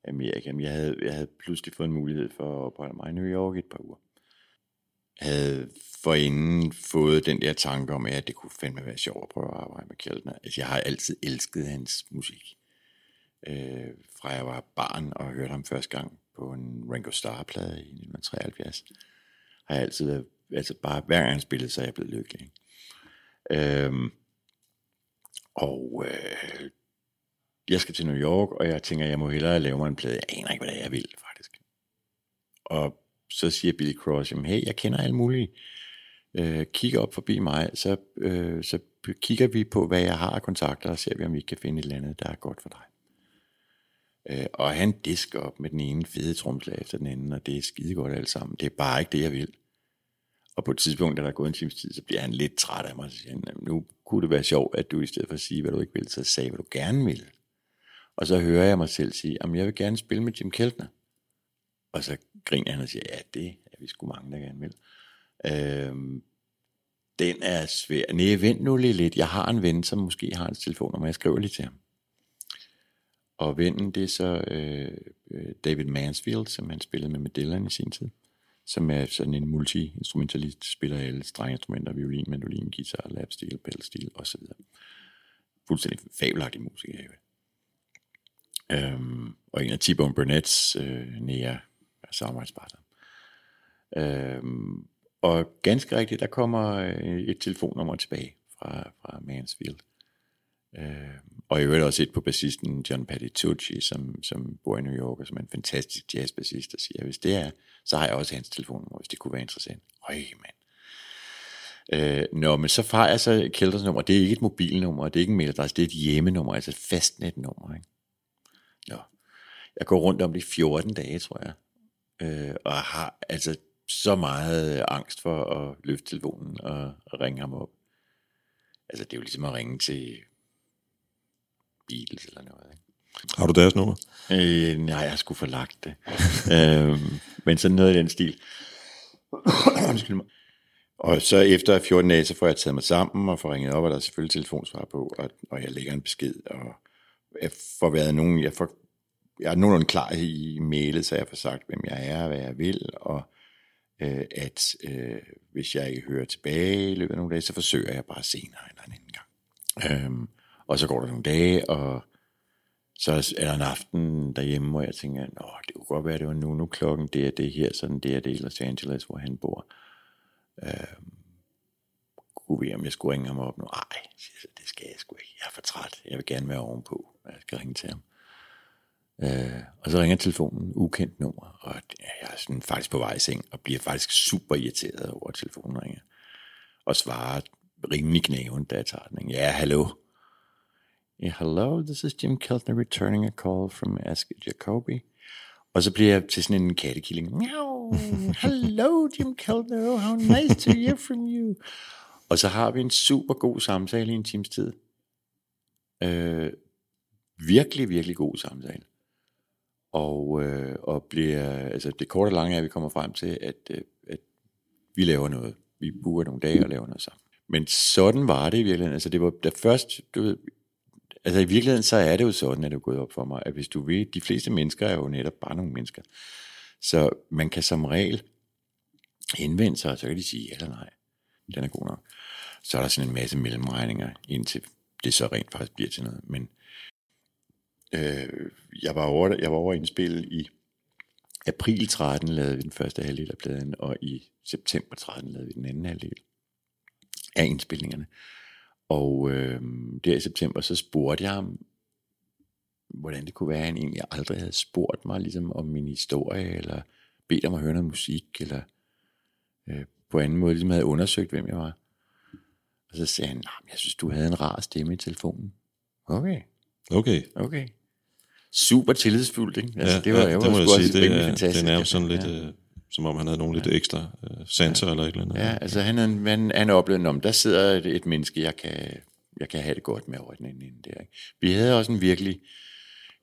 Amerika. Men jeg havde, jeg havde pludselig fået en mulighed for at opholde mig i New York et par uger. Havde forinden fået den der tanke om, at det kunne fandme være sjovt at prøve at arbejde med Kjeldner. Altså jeg har altid elsket hans musik. øh, fra jeg var barn og hørte ham første gang på en Ringo Starr-plade i 1973, har jeg altid været, altså bare hver gang han spillede, så er jeg blevet lykkelig. ikke? Øhm, og øh, jeg skal til New York, og jeg tænker, jeg må hellere lave mig en plade. Jeg aner ikke, hvad det er, jeg vil, faktisk. Og så siger Billy Cross, jamen hey, jeg kender alle mulige. Øh, kigger op forbi mig, så, øh, så kigger vi på, hvad jeg har af kontakter, og ser vi, om vi kan finde et eller andet, der er godt for dig. Øh, og han disker op med den ene fede tromslag efter den anden, og det er skide godt alt sammen. Det er bare ikke det, jeg vil. Og på et tidspunkt, da der er gået en times tid, så bliver han lidt træt af mig, og så siger han, nu kunne det være sjovt, at du i stedet for at sige, hvad du ikke vil, så sagde, hvad du gerne vil. Og så hører jeg mig selv sige, at jeg vil gerne spille med Jim Keltner. Og så griner han og siger, ja, det er vi sgu mange, der gerne vil. Øhm, den er svær. Nej, vent nu lige lidt. Jeg har en ven, som måske har hans telefonnummer. Jeg skriver lige til ham. Og vennen, det er så øh, øh David Mansfield, som han spillede med med Dylan i sin tid. Som er sådan en multi-instrumentalist, spiller alle strengeinstrumenter, violin, mandolin, guitar, lapstil, pedalstil osv. Fuldstændig fabelagtig musiker, jeg Øhm, og en af T-Bone Burnett's øh, nære samarbejdspartner. Øhm, og ganske rigtigt, der kommer øh, et telefonnummer tilbage fra, fra Mansfield. Øhm, og jeg øvrigt også et på bassisten John Patitucci, som, som bor i New York, og som er en fantastisk jazzbassist, der siger, hvis det er, så har jeg også hans telefonnummer, hvis det kunne være interessant. Øj, mand. Øh, nå, men så har jeg så Kjelders nummer. Det er ikke et mobilnummer, det er ikke en mailadresse, det er et hjemmenummer, altså et fastnetnummer. Ikke? Nå. Jeg går rundt om det i 14 dage, tror jeg. Øh, og har altså så meget angst for at løfte telefonen og, og ringe ham op. Altså, det er jo ligesom at ringe til Beatles eller noget. Ikke? Har du deres nummer? Øh, nej, jeg skulle forlagt det. øhm, men sådan noget i den stil. Undskyld mig. Og så efter 14 dage, så får jeg taget mig sammen og får ringet op, og der er selvfølgelig telefonsvar på, og, og jeg lægger en besked, og jeg får været nogen, jeg, får, jeg er nogenlunde klar i mailet, så jeg får sagt, hvem jeg er, hvad jeg vil, og øh, at øh, hvis jeg ikke hører tilbage i løbet af nogle dage, så forsøger jeg bare senere eller en anden gang. Øhm, og så går der nogle dage, og så er der en aften derhjemme, hvor jeg tænker, Nå, det kunne godt være, det var nu, nu klokken, det er det her, sådan det er det i Los Angeles, hvor han bor. Øhm, kunne vi, om jeg skulle ringe ham op nu? Nej, det skal jeg sgu ikke. Jeg er for træt. Jeg vil gerne være ovenpå. Jeg skal ringe til ham. Øh, og så ringer telefonen, ukendt nummer, og jeg er sådan faktisk på vej i seng, og bliver faktisk super irriteret over at telefonen ringer. Og svarer rimelig knæven, da jeg tager den. Ja, hallo. Yeah, hello, this is Jim Keltner returning a call from Ask Jacoby. Og så bliver jeg til sådan en kattekilling. Miau, hello Jim Keltner, oh, how nice to hear from you. Og så har vi en super god samtale i en times tid. Øh, virkelig, virkelig god samtale. Og, øh, og bliver, altså det korte og lange er, at vi kommer frem til, at, øh, at vi laver noget. Vi booker nogle dage og laver noget sammen. Men sådan var det i virkeligheden. Altså det var da først, du ved, altså i virkeligheden så er det jo sådan, at det er gået op for mig, at hvis du ved, de fleste mennesker er jo netop bare nogle mennesker. Så man kan som regel henvende sig, og så kan de sige ja eller nej. Den er god nok. Så er der sådan en masse mellemregninger, indtil det så rent faktisk bliver til noget. Men øh, jeg, var over, jeg var over i en spil i april 13 lavede vi den første halvdel af pladen, og i september 13 lavede vi den anden halvdel af indspilningerne. Og øh, der i september, så spurgte jeg ham, hvordan det kunne være, at han egentlig aldrig havde spurgt mig ligesom om min historie, eller bedt om at høre noget musik, eller øh, på anden måde ligesom havde undersøgt, hvem jeg var. Og så sagde han, jeg synes, du havde en rar stemme i telefonen. Okay, Okay. okay. Super tillidsfuldt, ikke? Altså, ja, det var, ja, jeg var det må jeg sige, det er, det fantastisk. er nærmest sådan lidt, Ja. øh, som om han havde nogle lidt ekstra øh, sanser eller et eller andet. Ja, altså han, han, han, han oplevede, om der sidder et, et menneske, jeg kan, jeg kan have det godt med over den ende der. Ikke? Vi havde også en virkelig,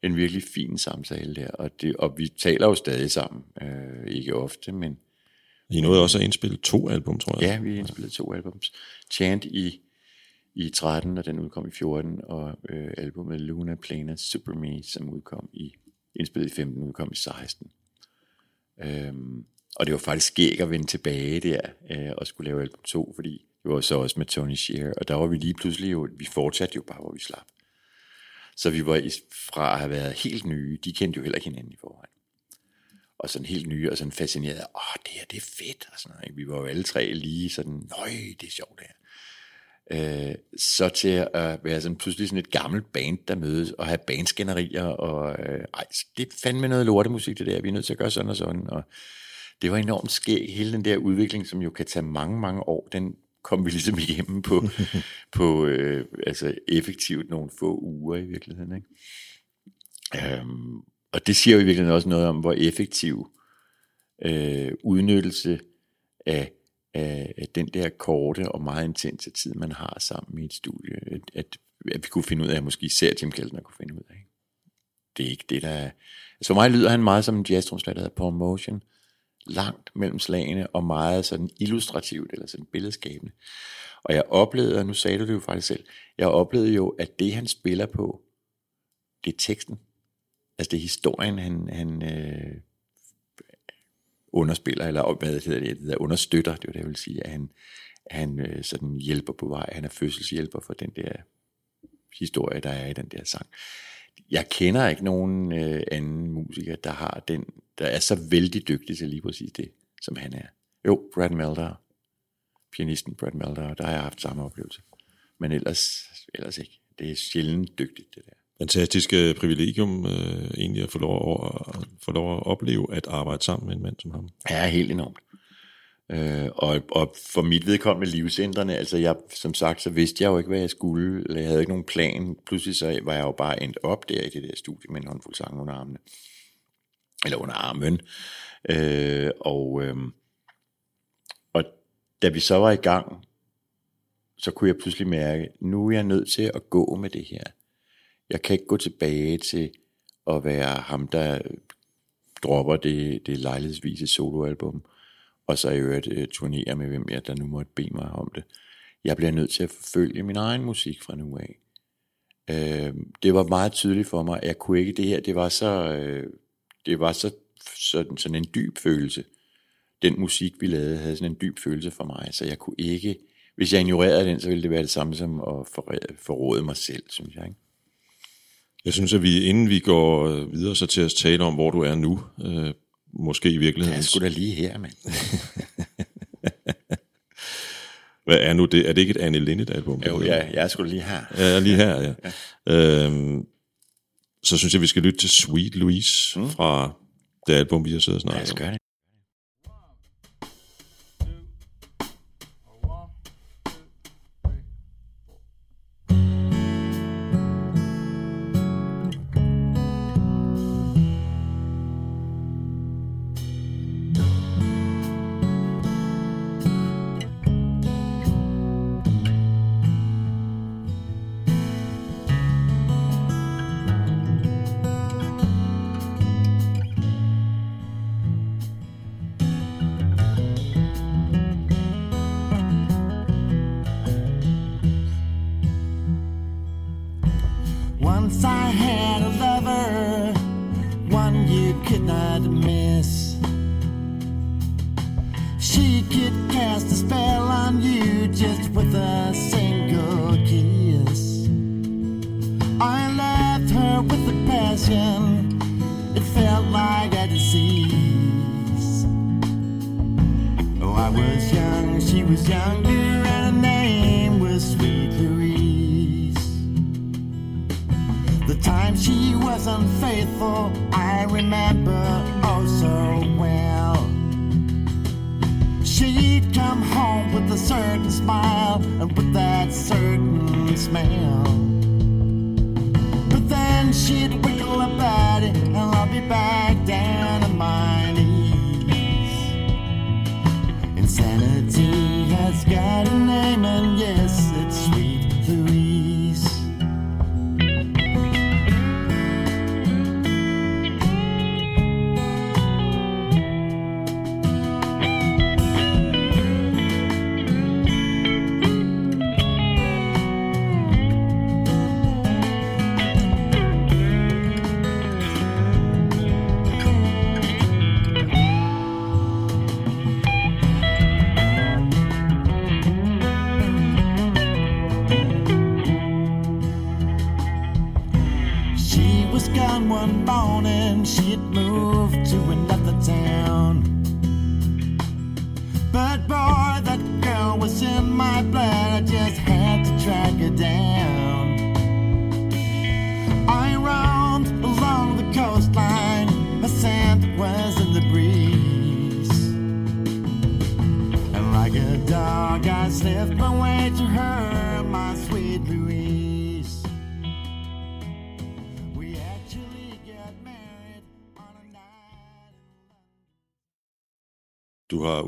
en virkelig fin samtale der, og, det, og vi taler jo stadig sammen. Øh, ikke ofte, men I nåede også at indspille to album, tror jeg. ja, vi indspillede to albums. Chant i, i 13, og den udkom i 14, og øh, albumet Luna Plana Super Me, som udkom i, indspillet i 15, udkom i 16. Øhm, og det var faktisk skæg at vende tilbage der øh, og skulle lave album 2, fordi det var så også med Tony Shear, og der var vi lige pludselig jo, vi fortsatte jo bare, hvor vi slap. Så vi var fra at have været helt nye, de kendte jo heller ikke hinanden i forvejen. Og sådan helt nye, og sådan fascineret åh, det her, det er fedt, og sådan noget. ikke? Vi var jo alle tre lige sådan, nøj, det er sjovt det her. Øh, så til at være sådan pludselig sådan et gammelt band, der mødes, og have bandskænderier, og øh, ej, det er fandme noget lortemusik, det der, vi er nødt til at gøre sådan og sådan, og det var enormt skæg, hele den der udvikling, som jo kan tage mange, mange år, den kom vi ligesom igennem på, på øh, altså effektivt nogle få uger i virkeligheden. Ikke? Øhm, og det siger jo i virkeligheden også noget om, hvor effektiv øh, udnyttelse af, af, den der korte og meget intense tid, man har sammen i et studie, at, at, vi kunne finde ud af, at måske især Jim Keltner kunne finde ud af. Det er ikke det, der er... Altså for mig lyder han meget som en jazztromslærer, der hedder Paul Motion, langt mellem slagene og meget sådan illustrativt eller sådan billedskabende. Og jeg oplevede, og nu sagde du det jo faktisk selv, jeg oplevede jo, at det han spiller på, det er teksten. Altså det er historien, han, han øh, underspiller, eller hvad hedder det, det hedder, understøtter, det er jo det, jeg vil sige, at han, han øh, sådan hjælper på vej, han er fødselshjælper for den der historie, der er i den der sang. Jeg kender ikke nogen øh, anden musiker, der har den, der er så vældig dygtig til lige præcis det, som han er. Jo, Brad Melder, pianisten Brad Melder, der har jeg haft samme oplevelse. Men ellers, ellers ikke. Det er sjældent dygtigt, det der fantastiske privilegium øh, egentlig at få lov at, at, få lov at opleve at arbejde sammen med en mand som ham. er helt enormt. Øh, og, og for mit vedkommende livsændrende, altså jeg, som sagt, så vidste jeg jo ikke, hvad jeg skulle, eller jeg havde ikke nogen plan. Pludselig så var jeg jo bare endt op der i det der studie med en håndfuld sang under armene. Eller under armen. Øh, og, øh, og da vi så var i gang, så kunne jeg pludselig mærke, nu er jeg nødt til at gå med det her. Jeg kan ikke gå tilbage til at være ham, der dropper det, det lejlighedsvise soloalbum, og så i øvrigt øh, turnere med hvem jeg der nu måtte bede mig om det. Jeg bliver nødt til at forfølge min egen musik fra nu af. Øh, det var meget tydeligt for mig, at jeg kunne ikke det her, det var så, øh, det var så sådan, sådan en dyb følelse. Den musik, vi lavede, havde sådan en dyb følelse for mig, så jeg kunne ikke, hvis jeg ignorerede den, så ville det være det samme som at forråde mig selv, synes jeg. Ikke? Jeg synes, at vi, inden vi går øh, videre så til at tale om, hvor du er nu, øh, måske i Jeg virkeligheden, er sgu da lige her, mand. hvad er nu det? Er det ikke et Anne Linnet-album? Jo, jeg, jeg er sgu da lige her. Ja, lige her, ja. ja. Øhm, så synes jeg, vi skal lytte til Sweet Louise mm. fra det album, vi har siddet og Lad os snakket om. gøre det.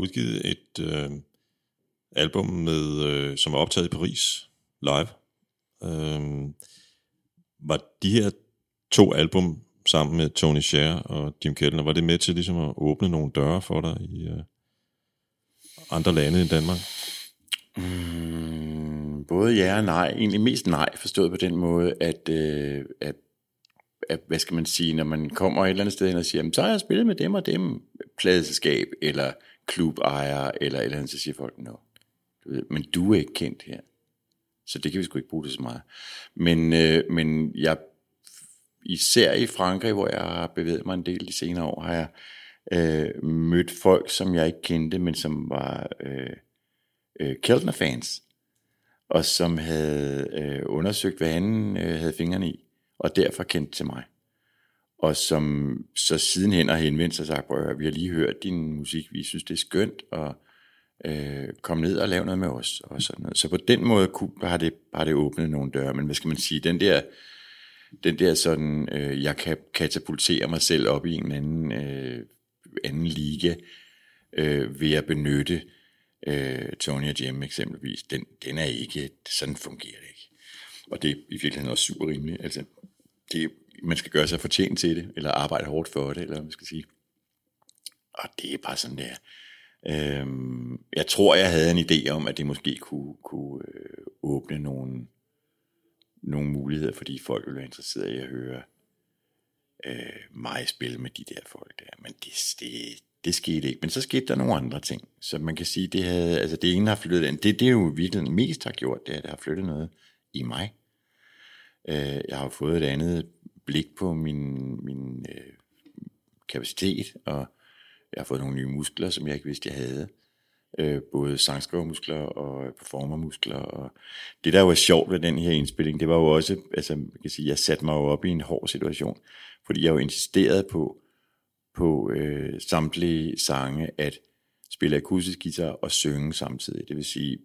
Udgivet et øh, album, med, øh, som er optaget i Paris live. Øh, var de her to album sammen med Tony Scher og Jim Kellner, var det med til ligesom at åbne nogle døre for dig i øh, andre lande end Danmark? Mm, både ja og nej. Egentlig mest nej, forstået på den måde, at, øh, at, at, hvad skal man sige, når man kommer et eller andet sted hen og siger, "Jamen, så har jeg spillet med dem og dem, pladeselskab, eller klubejer, eller et eller andet, så siger folk, nå, du ved, men du er ikke kendt her. Så det kan vi sgu ikke bruge det så meget. Men, øh, men jeg, især i Frankrig, hvor jeg har bevæget mig en del de senere år, har jeg øh, mødt folk, som jeg ikke kendte, men som var øh, øh, Keltner-fans, og som havde øh, undersøgt, hvad han øh, havde fingrene i, og derfor kendt til mig. Og som så sidenhen har henvendt sig og sagt, at vi har lige hørt din musik, vi synes det er skønt, og øh, kom ned og lav noget med os. Og sådan noget. Så på den måde kunne, har, det, har det åbnet nogle døre, men hvad skal man sige, den der, den der sådan, øh, jeg kan katapultere mig selv op i en anden, øh, anden liga, øh, ved at benytte øh, Tony og Jim eksempelvis, den, den er ikke, sådan fungerer det ikke. Og det er i virkeligheden også super rimeligt. Altså, det, man skal gøre sig fortjent til det, eller arbejde hårdt for det, eller hvad man skal sige. Og det er bare sådan der. Øhm, jeg tror, jeg havde en idé om, at det måske kunne, kunne øh, åbne nogle, nogle muligheder, fordi folk ville være interesserede i at høre øh, mig spille med de der folk der. Men det, det, det skete ikke. Men så skete der nogle andre ting. Så man kan sige, det havde, altså det ene har flyttet ind. Det, det er jo virkelig mest har gjort, det er, at det har flyttet noget i mig. Øh, jeg har fået et andet blik på min, min øh, kapacitet, og jeg har fået nogle nye muskler, som jeg ikke vidste, jeg havde. Øh, både sangskrivermuskler og performermuskler. Og det, der var sjovt ved den her indspilling, det var jo også, altså, man kan sige, jeg satte mig jo op i en hård situation, fordi jeg jo insisterede på, på øh, samtlige sange at spille akustisk guitar og synge samtidig. Det vil sige,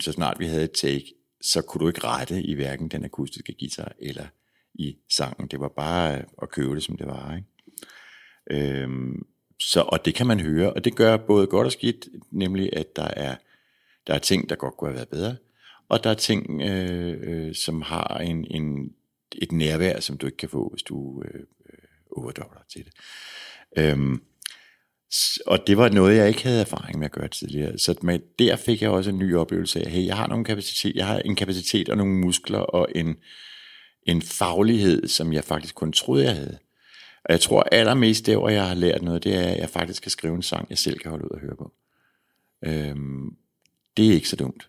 så snart vi havde et take, så kunne du ikke rette i hverken den akustiske guitar eller i sangen. Det var bare øh, at købe det, som det var. Ikke? Øhm, så, og det kan man høre, og det gør både godt og skidt, nemlig at der er, der er ting, der godt kunne have været bedre, og der er ting, øh, øh, som har en, en, et nærvær, som du ikke kan få, hvis du øh, øh, overdobler til det. Øhm, og det var noget, jeg ikke havde erfaring med at gøre tidligere. Så med, der fik jeg også en ny oplevelse af, hey, jeg har nogle kapacitet, jeg har en kapacitet og nogle muskler og en, en faglighed, som jeg faktisk kun troede, jeg havde. Og jeg tror allermest der, hvor jeg har lært noget, det er, at jeg faktisk kan skrive en sang, jeg selv kan holde ud og høre på. Øhm, det er ikke så dumt,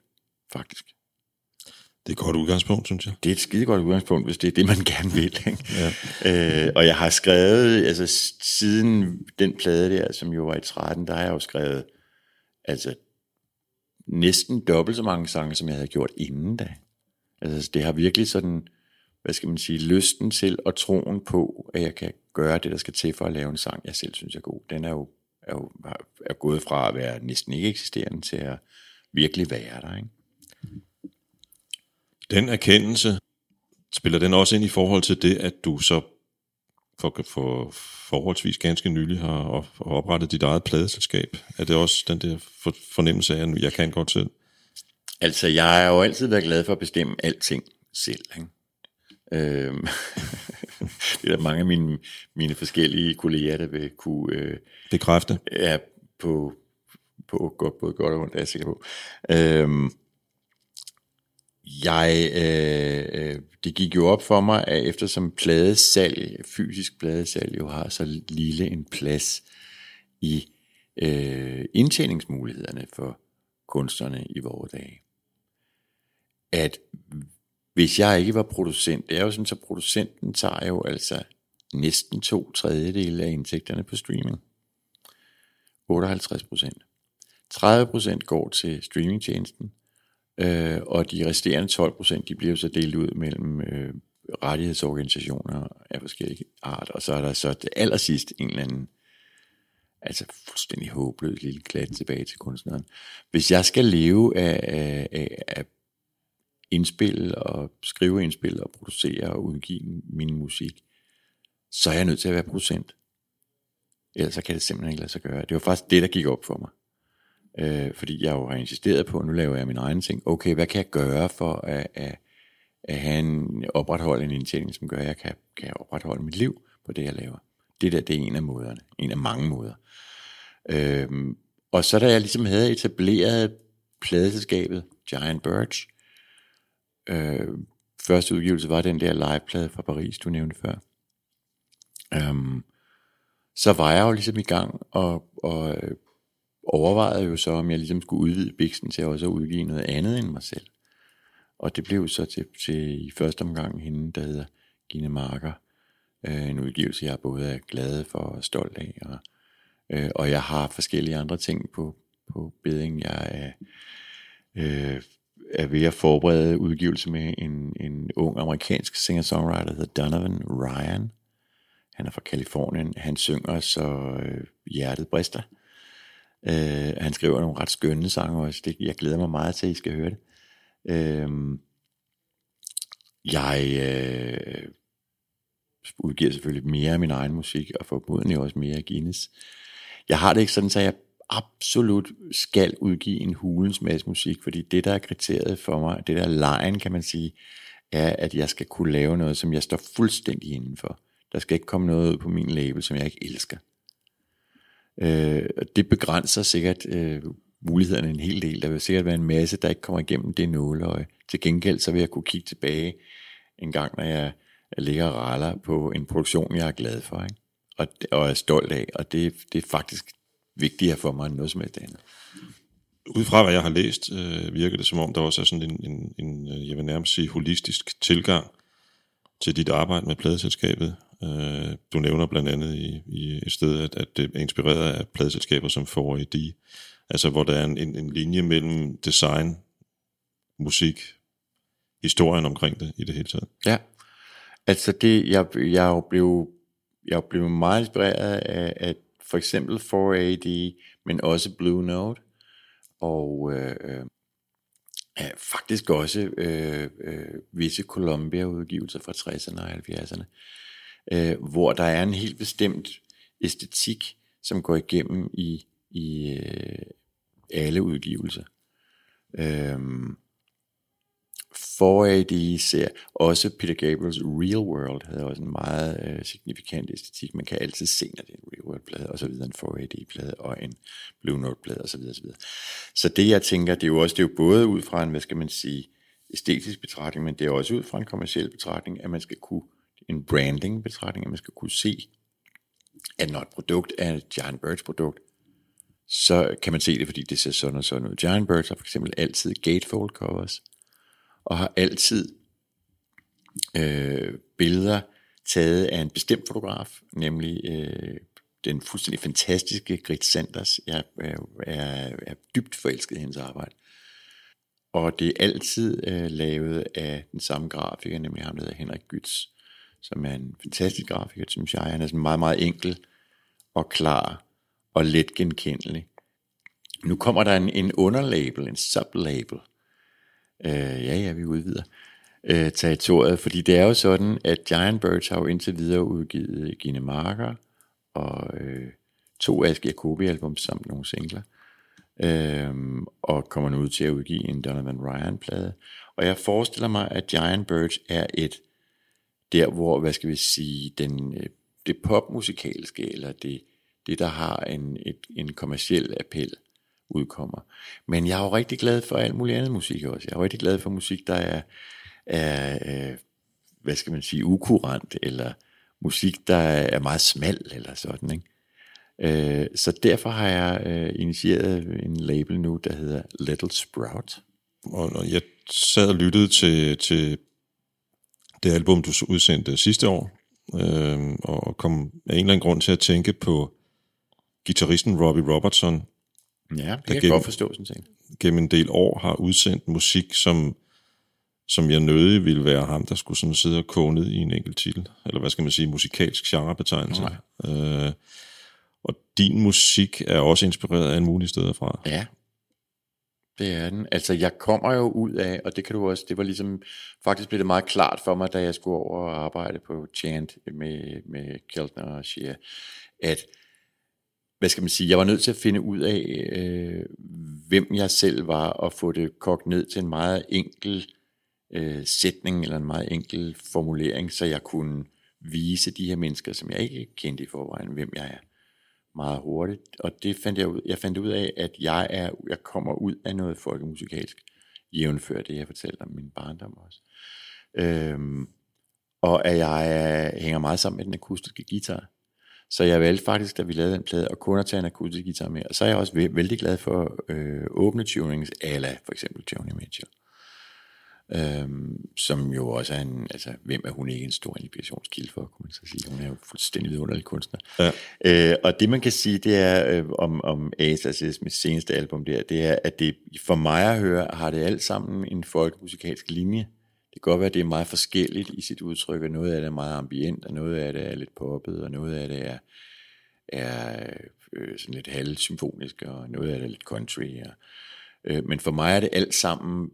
faktisk. Det er et godt udgangspunkt, synes jeg. Det er et skide godt udgangspunkt, hvis det er det, man gerne vil. Ikke? Ja. Øh, og jeg har skrevet, altså siden den plade der, som jo var i 13, der har jeg jo skrevet, altså næsten dobbelt så mange sange, som jeg havde gjort inden da. Altså det har virkelig sådan, hvad skal man sige, lysten til og troen på, at jeg kan gøre det, der skal til for at lave en sang, jeg selv synes er god. Den er jo, er jo er gået fra at være næsten ikke eksisterende til at virkelig være der. Ikke? Den erkendelse, spiller den også ind i forhold til det, at du så for, for forholdsvis ganske nylig har op, har oprettet dit eget pladeselskab? Er det også den der for, fornemmelse af, at jeg kan godt selv? Altså, jeg har jo altid været glad for at bestemme alting selv. Ikke? Øhm, det er der mange af mine, mine forskellige kolleger, der vil kunne øh, Bekræfte. er på, på godt, både godt og ondt, er jeg sikker på. Øhm, jeg, øh, øh, det gik jo op for mig, at eftersom pladesalg, fysisk pladesalg jo har så lille en plads i øh, indtjeningsmulighederne for kunstnerne i vores dage, at hvis jeg ikke var producent, det er jo sådan, så producenten tager jo altså næsten to tredjedele af indtægterne på streaming. 58 procent. 30 procent går til streamingtjenesten, øh, og de resterende 12 procent, de bliver så delt ud mellem øh, rettighedsorganisationer af forskellige art, og så er der så det allersidst en eller anden, altså fuldstændig håbløs lille klat tilbage til kunstneren. Hvis jeg skal leve af, af, af, af indspil og skrive indspil og producere og udgive min musik, så er jeg nødt til at være producent. Ellers så kan det simpelthen ikke lade sig gøre. Det var faktisk det, der gik op for mig. Øh, fordi jeg jo har insisteret på, at nu laver jeg min egen ting. Okay, hvad kan jeg gøre for at, at, at have en, opretholde en indtjening, som gør, at jeg kan, kan opretholde mit liv på det, jeg laver. Det der, det er en af måderne. En af mange måder. Øh, og så da jeg ligesom havde etableret pladeselskabet Giant Birch, øh, første udgivelse var den der liveplade fra Paris, du nævnte før. Øhm, så var jeg jo ligesom i gang og, og øh, overvejede jo så, om jeg ligesom skulle udvide Bixen til også at udgive noget andet end mig selv. Og det blev så til, til i første omgang hende, der hedder Gine Marker. Øh, en udgivelse, jeg både er glad for og stolt af. Og, øh, og jeg har forskellige andre ting på, på beding. Jeg er, øh, er ved at forberede udgivelse med en, en ung amerikansk singer-songwriter, der hedder Donovan Ryan. Han er fra Kalifornien. Han synger, så øh, hjertet brister. Øh, han skriver nogle ret skønne sange også. Det, jeg glæder mig meget til, at I skal høre det. Øh, jeg øh, udgiver selvfølgelig mere af min egen musik, og formodentlig også mere af Guinness. Jeg har det ikke sådan, at jeg absolut skal udgive en hulens masse musik, fordi det, der er kriteriet for mig, det der lejen, kan man sige, er, at jeg skal kunne lave noget, som jeg står fuldstændig indenfor. Der skal ikke komme noget ud på min label, som jeg ikke elsker. Øh, det begrænser sikkert øh, mulighederne en hel del. Der vil sikkert være en masse, der ikke kommer igennem det nåleøje. Til gengæld så vil jeg kunne kigge tilbage en gang, når jeg ligger og raller på en produktion, jeg er glad for, ikke? Og, og er stolt af. Og det, det er faktisk vigtigere for mig end noget som helst andet. Ud fra hvad jeg har læst, øh, virker det som om, der også er sådan en, en, en, øh, jeg vil nærmest sige, holistisk tilgang til dit arbejde med pladeselskabet. Øh, du nævner blandt andet i, i et sted, at, at det er inspireret af pladeselskaber som 4AD, altså hvor der er en, en, en linje mellem design, musik, historien omkring det i det hele taget. Ja, altså det, jeg, jeg blevet, jeg blevet meget inspireret af, at for eksempel 4AD, men også Blue Note, og øh, øh, faktisk også øh, øh, visse Columbia-udgivelser fra 60'erne og 70'erne, øh, hvor der er en helt bestemt æstetik, som går igennem i, i øh, alle udgivelser. Øh, 4AD ser også Peter Gabriels Real World havde også en meget øh, signifikant æstetik. Man kan altid se, når det er en Real World plade, og så videre en 4AD plade og en Blue Note plade og så videre, så videre. Så det jeg tænker, det er jo også det er jo både ud fra en, hvad skal man sige, æstetisk betragtning, men det er også ud fra en kommersiel betragtning, at man skal kunne, en branding betragtning, at man skal kunne se, at når et produkt er et Giant Birds produkt, så kan man se det, fordi det ser sådan og sådan ud. Giant Birds har for eksempel altid gatefold covers, og har altid øh, billeder taget af en bestemt fotograf, nemlig øh, den fuldstændig fantastiske Grit Sanders. Jeg er, er, er dybt forelsket i hendes arbejde. Og det er altid øh, lavet af den samme grafiker, nemlig ham, der hedder Henrik Gyts, som er en fantastisk grafiker, synes jeg. Han er sådan meget, meget enkel og klar og let genkendelig. Nu kommer der en, en underlabel, en sublabel, Øh, ja, ja, vi udvider øh, territoriet, fordi det er jo sådan, at Giant Birds har jo indtil videre udgivet Gine Marker og øh, to Ask Jacobi album samt nogle singler, øh, og kommer nu ud til at udgive en Donovan Ryan plade. Og jeg forestiller mig, at Giant Birds er et der, hvor, hvad skal vi sige, den, øh, det popmusikalske, eller det, det der har en, et, en kommersiel appel, udkommer. Men jeg er jo rigtig glad for alt muligt andet musik også. Jeg er rigtig glad for musik, der er, er øh, hvad skal man sige, ukurant, eller musik, der er meget smal, eller sådan, ikke? Øh, så derfor har jeg øh, initieret en label nu, der hedder Little Sprout. Og, og jeg sad og lyttede til, til det album, du udsendte sidste år, øh, og kom af en eller anden grund til at tænke på gitarristen Robbie Robertson, Ja, det kan jeg gennem- godt forstå, sådan set. gennem en del år har udsendt musik, som, som jeg nødig ville være ham, der skulle sådan sidde og koge ned i en enkelt titel. Eller hvad skal man sige, musikalsk genrebetegnelse. Øh, og din musik er også inspireret af en mulig steder fra. Ja, det er den. Altså, jeg kommer jo ud af, og det kan du også, det var ligesom, faktisk blev det meget klart for mig, da jeg skulle over og arbejde på Chant med, med Keltner og Shea, at, hvad skal man sige, jeg var nødt til at finde ud af, øh, hvem jeg selv var, og få det kogt ned til en meget enkel øh, sætning, eller en meget enkel formulering, så jeg kunne vise de her mennesker, som jeg ikke kendte i forvejen, hvem jeg er meget hurtigt, og det fandt jeg ud, jeg fandt ud af, at jeg, er, jeg kommer ud af noget folkemusikalsk, jævnfør det, jeg fortalte om min barndom også. Øhm, og at jeg hænger meget sammen med den akustiske guitar. Så jeg valgte faktisk, da vi lavede den plade, at kun at tage en akustisk guitar med. Og så er jeg også væ- vældig glad for øh, åbne tunings, ala for eksempel Joni Mitchell. Øhm, som jo også er en, altså hvem er hun ikke en stor inspirationskilde for, kunne man så sige. Hun er jo fuldstændig vidunderlig kunstner. Ja. Øh, og det man kan sige, det er øh, om, om Aces mit seneste album der, det er, at det for mig at høre, har det alt sammen en folkemusikalsk linje. Det kan godt være, at det er meget forskelligt i sit udtryk, og noget af det er meget ambient, og noget af det er lidt poppet, og noget af det er, er øh, sådan lidt halvsymfonisk, og noget af det er lidt country. Og, øh, men for mig er det alt sammen,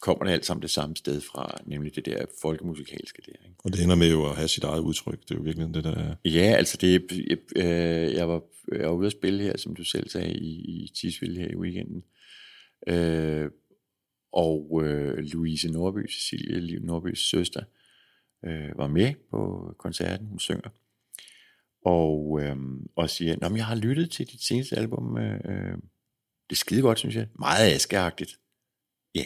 kommer det alt sammen det samme sted fra, nemlig det der folkemusikalske der. Ikke? Og det ender med jo at have sit eget udtryk. Det er jo virkelig det, der er... Ja, altså det, jeg, øh, jeg, var, jeg var ude at spille her, som du selv sagde, i, i Tisvilde her i weekenden. Øh, og øh, Louise Nordby, Cecilie Liv Nordbys søster, øh, var med på koncerten, hun synger. Og, øh, og siger, Nå, men jeg har lyttet til dit seneste album, øh, øh, det er skide godt, synes jeg. Meget askeagtigt. Ja.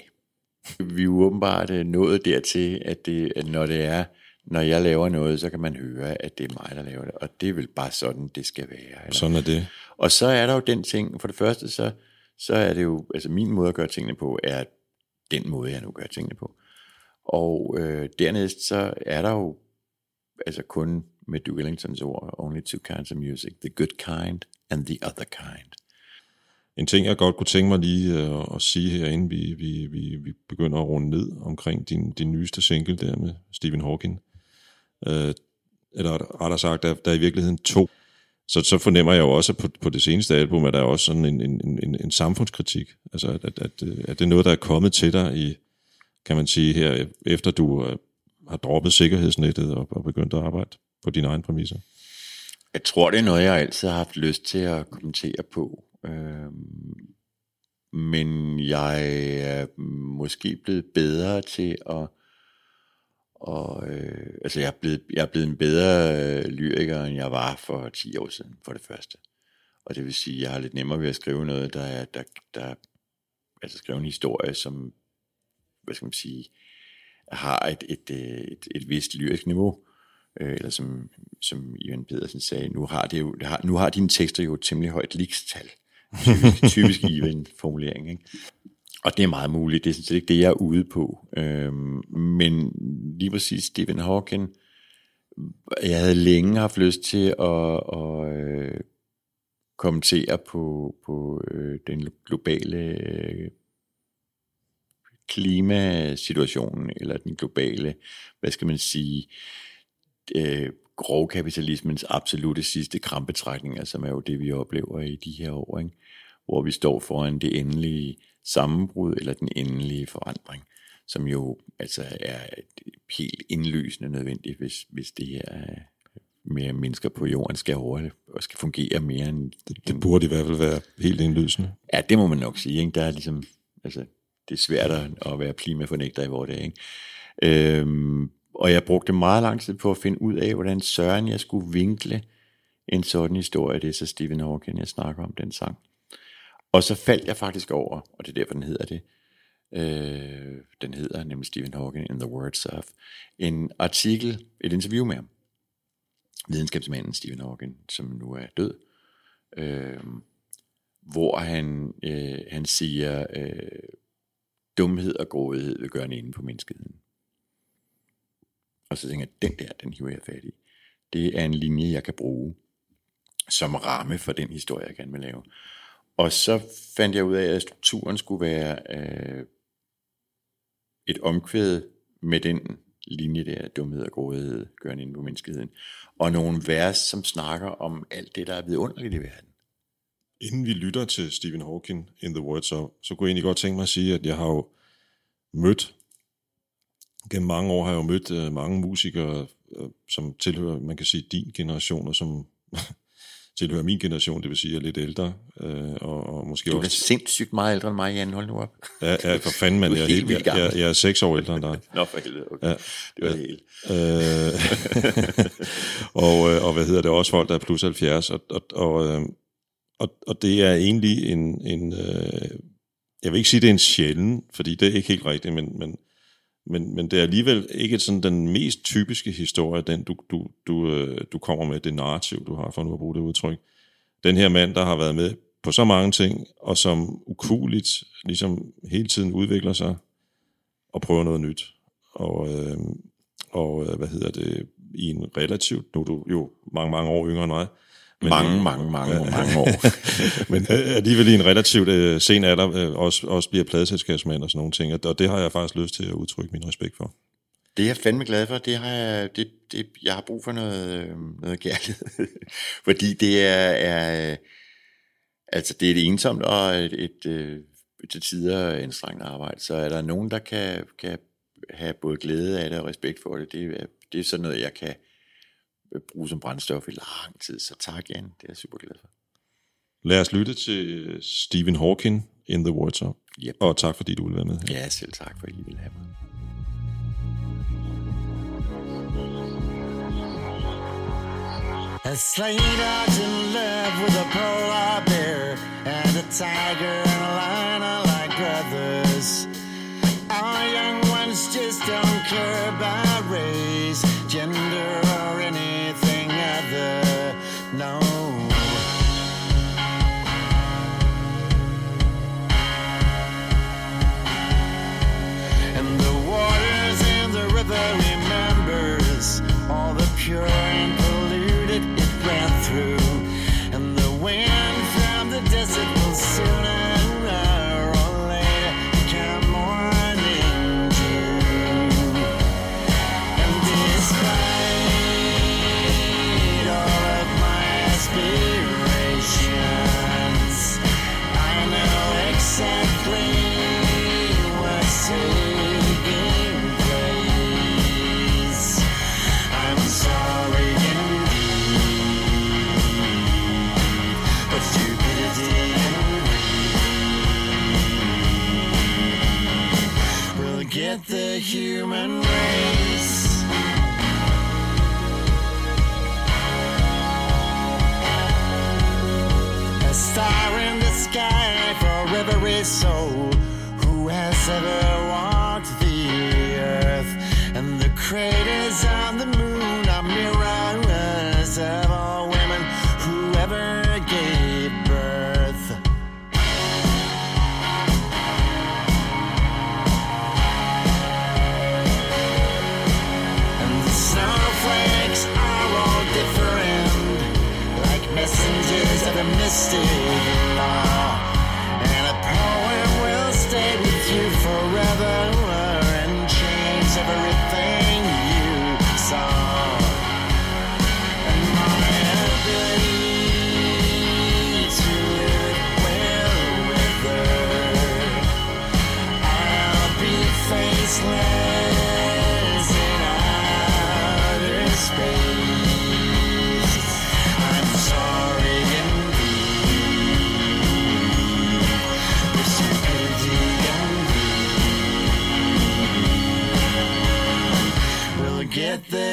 Vi er jo åbenbart øh, nået dertil, at, det, at når det er, når jeg laver noget, så kan man høre, at det er mig, der laver det. Og det er vel bare sådan, det skal være. Eller? Sådan er det. Og så er der jo den ting, for det første, så, så er det jo, altså min måde at gøre tingene på, er den måde, jeg nu gør tingene på. Og øh, dernæst, så er der jo, altså kun med Duke Ellingtons ord, only two kinds of music, the good kind and the other kind. En ting, jeg godt kunne tænke mig lige at, at sige her, inden vi, vi, vi, vi begynder at runde ned omkring din, din nyeste single der med Stephen Hawking. Øh, eller rettere sagt, der, der er i virkeligheden to. Så, så fornemmer jeg jo også på, på det seneste album, at der er også sådan en, en, en, en samfundskritik. Altså, at, at, at, at øh, det er noget, der er kommet til dig i, kan man sige, her, efter du øh, har droppet sikkerhedsnettet og, og begyndt at arbejde på dine egne præmisser. Jeg tror, det er noget, jeg altid har haft lyst til at kommentere på. Øhm, men jeg er måske blevet bedre til at... Og, øh, altså jeg er, blevet, jeg er blevet en bedre øh, lyriker, end jeg var for 10 år siden, for det første. Og det vil sige, at jeg har lidt nemmere ved at skrive noget, der er, der, der, altså skrive en historie, som, hvad skal man sige, har et, et, et, et, et vist lyrisk niveau øh, eller som, som Ivan Pedersen sagde, nu har, det jo, har, nu har dine tekster jo et temmelig højt likstal. Typisk, typisk Ivan-formulering. Ikke? Og det er meget muligt, det er sådan set ikke det, jeg er ude på. Øhm, men lige præcis Stephen Hawking, jeg havde længe haft lyst til at, at øh, kommentere på, på øh, den globale øh, klimasituationen, eller den globale, hvad skal man sige, øh, grovkapitalismens absolute sidste krampetrækninger, som er jo det, vi oplever i de her år, ikke? hvor vi står foran det endelige sammenbrud, eller den endelige forandring, som jo altså er helt indlysende nødvendigt, hvis, hvis det her øh, med mennesker på jorden skal over og skal fungere mere end... Det burde i hvert fald være helt indlysende. Ja, det må man nok sige. Ikke? Der er ligesom, altså, det er svært at være klimafornægter i vores dag. Ikke? Øhm, og jeg brugte meget lang tid på at finde ud af, hvordan søren jeg skulle vinkle en sådan historie. Det er så Stephen Hawking, jeg snakker om den sang. Og så faldt jeg faktisk over, og det er derfor, den hedder det, øh, den hedder nemlig Stephen Hawking in the Words of, en artikel, et interview med ham, videnskabsmanden Stephen Hawking, som nu er død, øh, hvor han, øh, han siger, øh, dumhed og grådighed vil gøre en ende på menneskeheden. Og så tænker jeg, den der, den hiver jeg fat i. Det er en linje, jeg kan bruge som ramme for den historie, jeg gerne vil lave. Og så fandt jeg ud af, at strukturen skulle være øh, et omkvæd med den linje der, dumhed og grådighed, gør ind på menneskeheden. Og nogle vers, som snakker om alt det, der er vidunderligt i verden. Inden vi lytter til Stephen Hawking in the Words of, så kunne jeg egentlig godt tænke mig at sige, at jeg har jo mødt, gennem mange år har jeg jo mødt øh, mange musikere, øh, som tilhører, man kan sige, din generation, og som tilhører min generation, det vil sige, jeg er lidt ældre, øh, og, og måske Du er også... sindssygt meget ældre end mig, Jan, hold nu op. Ja, ja, for fanden, man, Du er jeg, er helt helt, jeg, jeg, jeg er seks år ældre end dig. Nå, for helvede, okay. Ja. Det var det hele. Øh, og, øh, og hvad hedder det, også folk, der er plus 70, og, og, og, øh, og, og det er egentlig en, en øh, jeg vil ikke sige, det er en sjælden, fordi det er ikke helt rigtigt, men, men, men, men det er alligevel ikke sådan den mest typiske historie, den du, du, du, øh, du kommer med, det narrativ, du har, for nu at bruge det udtryk. Den her mand, der har været med på så mange ting, og som ukuligt ligesom hele tiden udvikler sig og prøver noget nyt. Og, øh, og øh, hvad hedder det, i en relativt, nu er du jo mange, mange år yngre end mig, men, Mange, mange, mange, mange år. men øh, alligevel i en relativt øh, sen alder øh, også, også bliver pladeselskabsmand og sådan nogle ting, og- det har jeg faktisk lyst til at udtrykke min respekt for. Det er jeg fandme glad for. Det har jeg, det, det, jeg har brug for noget, øh, noget kærlighed. Fordi det er, er, altså det er et ensomt og et, et, øh, til tider anstrengende arbejde. Så er der nogen, der kan, kan have både glæde af det og respekt for det. Det er, det er sådan noget, jeg kan bruge som brændstof i lang tid. Så tak, Jan. Det er jeg super glad for. Lad os lytte til Stephen Hawking in the Words of, Yep. og tak fordi du ville være med. her. Ja, selv tak, for at I vil have mig. A slater to live with a polar bear and a tiger and a lion are like brothers. Our young ones just don't care about race, gender, for soul who has ever walked the earth. And the craters on the moon are mirrors of all women who ever gave birth. And the snowflakes are all different like messengers of a mystic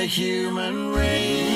human race.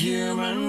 Human race.